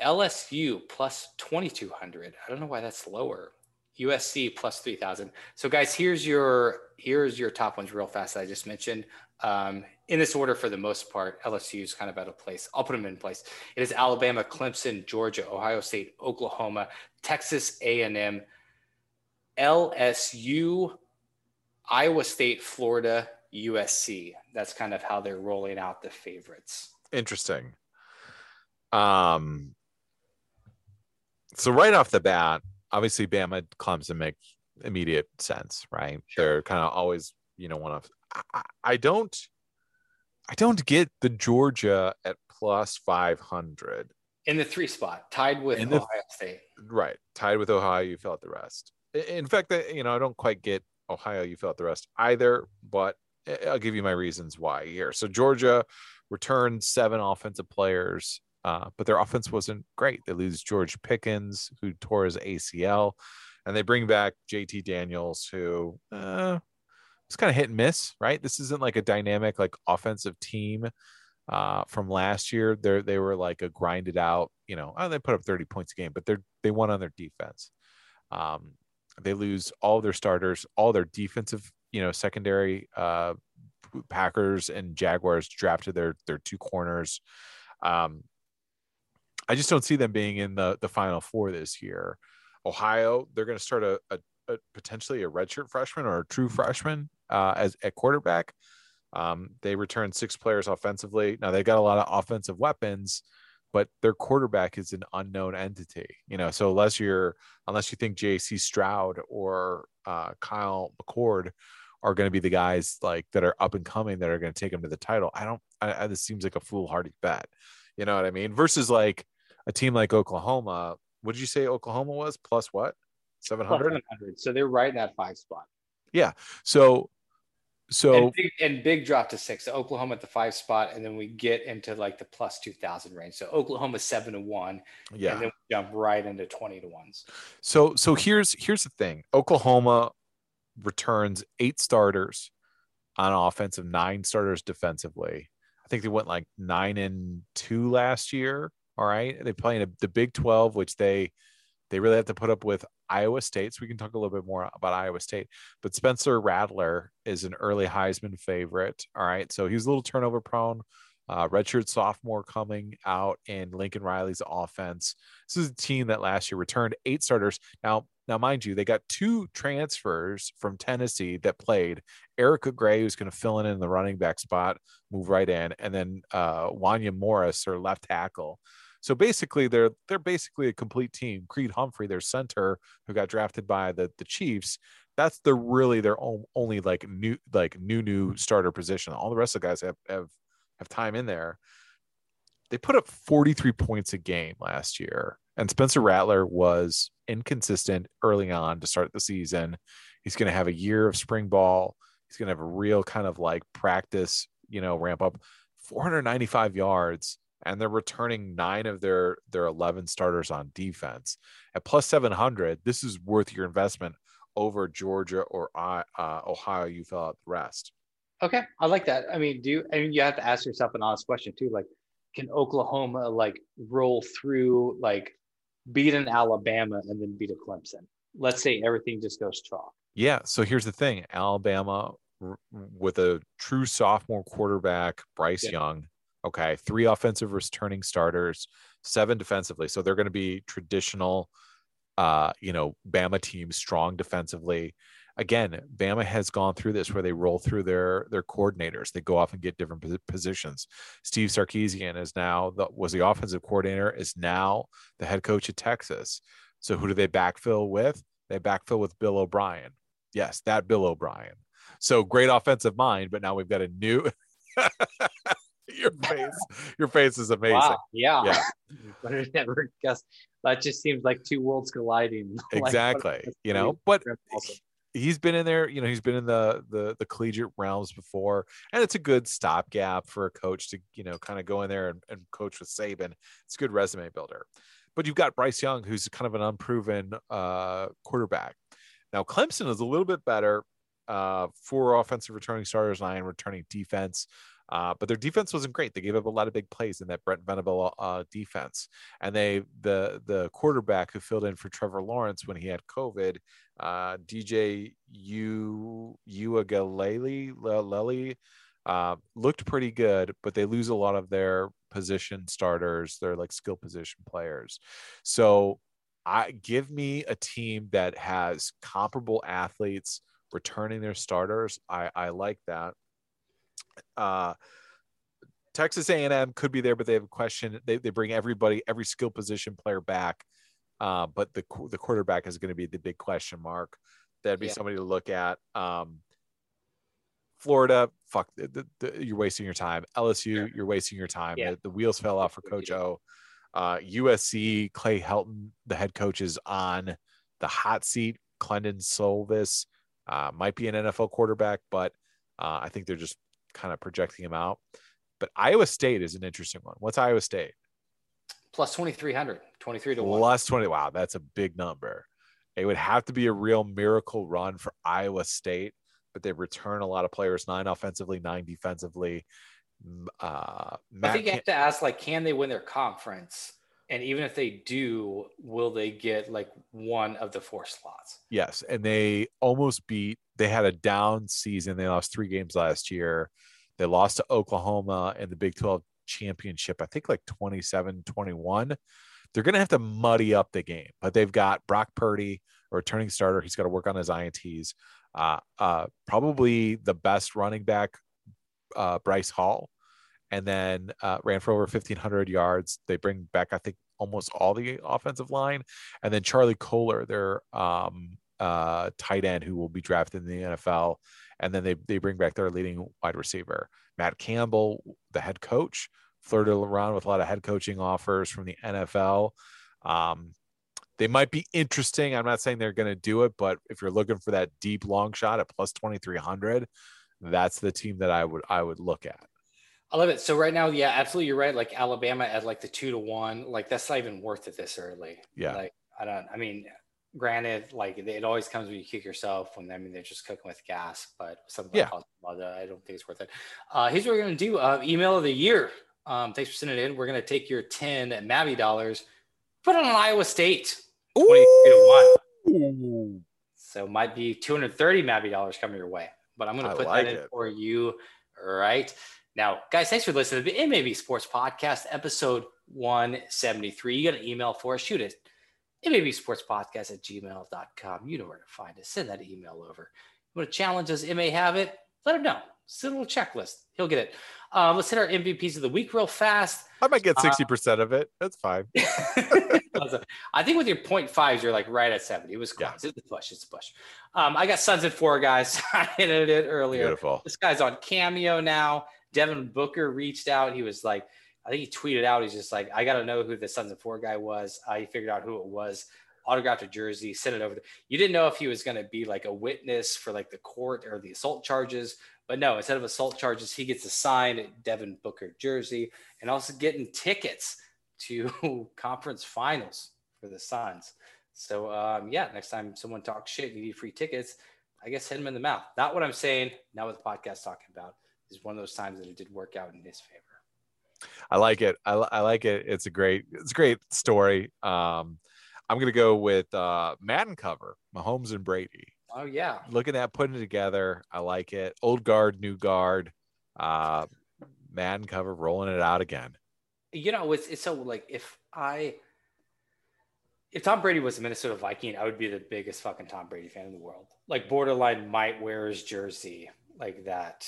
LSU plus 2200. I don't know why that's lower. USC plus 3000. So guys, here's your here's your top ones real fast that I just mentioned. Um, in this order for the most part, LSU is kind of out of place. I'll put them in place. It is Alabama, Clemson, Georgia, Ohio State, Oklahoma, Texas A&M, LSU, Iowa State, Florida, USC. That's kind of how they're rolling out the favorites. interesting um so right off the bat obviously bama clemson makes immediate sense right? They're kind of always you know one of I, I- don't i don't get the georgia at plus 500 In the three spot, tied with In the- Ohio State. right tied with ohio you fill out the rest. In fact I- you know i don't quite get ohio you fill out the rest either but i'll give you my reasons why here. So georgia returned seven offensive players uh, but their offense wasn't great they lose george pickens who tore his acl and they bring back jt daniels who uh, was kind of hit and miss right this isn't like a dynamic like offensive team uh, from last year. They they were like a grinded out, you know, oh, they put up 30 points a game, but they're they won on their defense. Um, they lose all their starters, all their defensive, you know, secondary uh, Packers and Jaguars drafted their their two corners. Um, I just don't see them being in the the final four this year. Ohio, they're going to start a, a, a potentially a redshirt freshman or a true freshman uh, as at quarterback. Um, they returned six players offensively. Now they've got a lot of offensive weapons, but their quarterback is an unknown entity. You know, so unless you're unless you think J.C. Stroud or uh, Kyle McCord are going to be the guys like that are up and coming that are going to take them to the title, I don't. I, I, this seems like a foolhardy bet. You know what I mean? Versus like a team like Oklahoma. What did you say Oklahoma was plus what? Seven hundred. 700. So they're right in that five spot. Yeah. So, so and, big, and big drop to six. So Oklahoma at the five spot, and then we get into like the plus two thousand range. So Oklahoma seven to one, yeah. and then we jump right into twenty to ones. So so here's here's the thing. Oklahoma returns eight starters on offense of nine starters defensively. I think they went like nine and two last year. All right. They play in a, the Big 12, which they they really have to put up with Iowa State. So we can talk a little bit more about Iowa State. But Spencer Rattler is an early Heisman favorite. All right. So he's a little turnover prone. Uh, redshirt sophomore coming out in Lincoln Riley's offense. This is a team that last year returned eight starters. Now, Now, mind you, they got two transfers from Tennessee that played. Eric Gray, who's going to fill in in the running back spot, move right in, and then uh, Wanya Morris, their left tackle. So basically, they're they're basically a complete team. Creed Humphrey, their center, who got drafted by the the Chiefs, that's the really their own, only like new like new new mm-hmm. starter position. All the rest of the guys have have have time in there. They put up 43 points a game last year, and Spencer Rattler was inconsistent early on to start the season. He's going to have a year of spring ball. He's going to have a real kind of like practice, you know, ramp up 495 yards and they're returning nine of their their 11 starters on defense at plus 700 this is worth your investment over georgia or uh, ohio you fill out the rest Okay, I like that. I mean, do you? I mean, you have to ask yourself an honest question too. Like, can Oklahoma like roll through like beat an Alabama and then beat a Clemson? Let's say everything just goes chalk. yeah so here's the thing alabama with a true sophomore quarterback bryce Yeah. young okay three offensive returning starters seven defensively so they're going to be traditional uh you know bama team strong defensively. Again bama has gone through this where they roll through their their coordinators. They go off and get different positions. Steve Sarkisian is now the was the offensive coordinator is now the head coach at texas. So who do they backfill with? They backfill with bill o'brien. Yes that bill o'brien. So great offensive mind but now we've got a new your face your face is amazing Wow. Yeah. Yeah. but I never guessed. That just seems like two worlds colliding. Exactly that's you know but awesome. he's been in there you know he's been in the the the collegiate realms before and it's a good stopgap for a coach to you know kind of go in there and, and coach with saban it's a good resume builder but you've got bryce young who's kind of an unproven uh quarterback now clemson is a little bit better uh four offensive returning starters nine returning defense uh, but their defense wasn't great. They gave up a lot of big plays in that Brent Venable uh, defense, and they the the quarterback who filled in for Trevor Lawrence when he had COVID, uh, DJ U Uiagalelei uh, looked pretty good, but they lose a lot of their position starters, their like skill position players. So I give me a team that has comparable athletes returning their starters. I, I like that. Uh, Texas A&M could be there, but they have a question. They, they bring everybody, every skill position player back. Uh, but the the quarterback is going to be the big question mark. That'd be Yeah. somebody to look at. Um, Florida, fuck, the, the, you're wasting your time. LSU, you're wasting your time. Yeah. The, the wheels fell off for Coach O. Uh, USC, Clay Helton, the head coach is on the hot seat. Kedon Slovis uh, might be an NFL quarterback, but uh, I think they're just kind of projecting him out. But Iowa State is an interesting one. What's Iowa State? Plus 2,300, 23 to 1. Plus 20. Wow, that's a big number. It would have to be a real miracle run for Iowa State, but they return a lot of players, nine offensively, nine defensively. Uh, I think you have to ask, like, can they win their conference? And even if they do, will they get like one of the four slots? Yes, and they almost beat. They had a down season. They lost three games last year. They lost to Oklahoma in the Big 12 championship, I think like 27 21. They're going to have to muddy up the game, but they've got Brock Purdy, a returning starter. He's got to work on his INTs. Uh, uh, probably the best running back, uh, Breece Hall, and then uh, ran for over 1,500 yards. They bring back, I think, almost all the offensive line, and then Charlie Kolar, their um, uh, tight end, who will be drafted in the NFL, and then they they bring back their leading wide receiver, Matt Campbell, the head coach, flirted around with a lot of head coaching offers from the NFL. Um, they might be interesting. I'm not saying they're going to do it, but if you're looking for that deep long shot at plus 2300, that's the team that I would I would look at. I love it. So right now, yeah, absolutely, you're right. Like Alabama at like the two to one, like that's not even worth it this early. Yeah. Like I don't. I mean, granted, like it always comes when you kick yourself. When I mean, they're just cooking with gas. But something Yeah. that, I don't think it's worth it. Uh, here's what we're gonna do. Uh, email of the year. Um, thanks for sending it in. We're gonna take your ten Mavi dollars, put it on Iowa State, twenty three to one. Ooh. So might be 230 Mavi dollars coming your way. But I'm I to put like that in it. for you right now. Guys, thanks for listening to the MAB Sports Podcast, episode 173. You got an email for us, shoot it. MAB Sports Podcast at gmail.com. You know where to find us. Send that email over. You want to challenge us? MA have it? Let him know. Send a little checklist. He'll get it. Um, let's hit our MVPs of the week real fast. I might get Uh, 60% of it. That's fine. I think with your point fives, you're like right at 70. It was Yeah. close. It's a push. It's a push. Um, I got Suns at Four guys. I hinted it earlier. Beautiful. This guy's on Cameo now. Devin Booker reached out. He was like, I think he tweeted out, he's just like, I got to know who the Suns of Four guy was. Uh, he figured out who it was, autographed a jersey, sent it over. To, you didn't know if he was going to be like a witness for like the court or the assault charges. But no, instead of assault charges, he gets a signed Devin Booker jersey and also getting tickets to conference finals for the Suns. So um, yeah, next time someone talks shit, and you need free tickets. I guess hit him in the mouth. Not what I'm saying. Not what the podcast talking about. Is one of those times that it did work out in his favor. I like it. I, I like it. It's a great, it's a great story. Um, I'm gonna go with uh, Madden cover, Mahomes and Brady. Oh yeah, Looking at putting it together, I like it. Old guard, new guard, uh, Madden cover, rolling it out again. you know it's it's so like if I if Tom Brady was a Minnesota Viking, I would be the biggest fucking Tom Brady fan in the world. Like borderline might wear his jersey like that.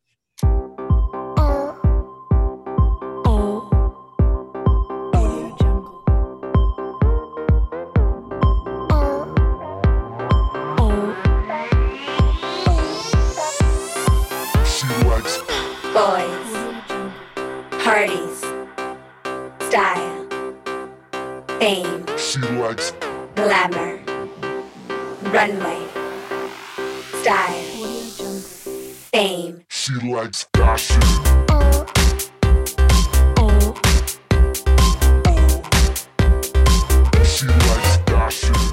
Fame. She likes glamour, runway, style, fame. She likes fashion. Oh. Oh. Oh. She likes fashion.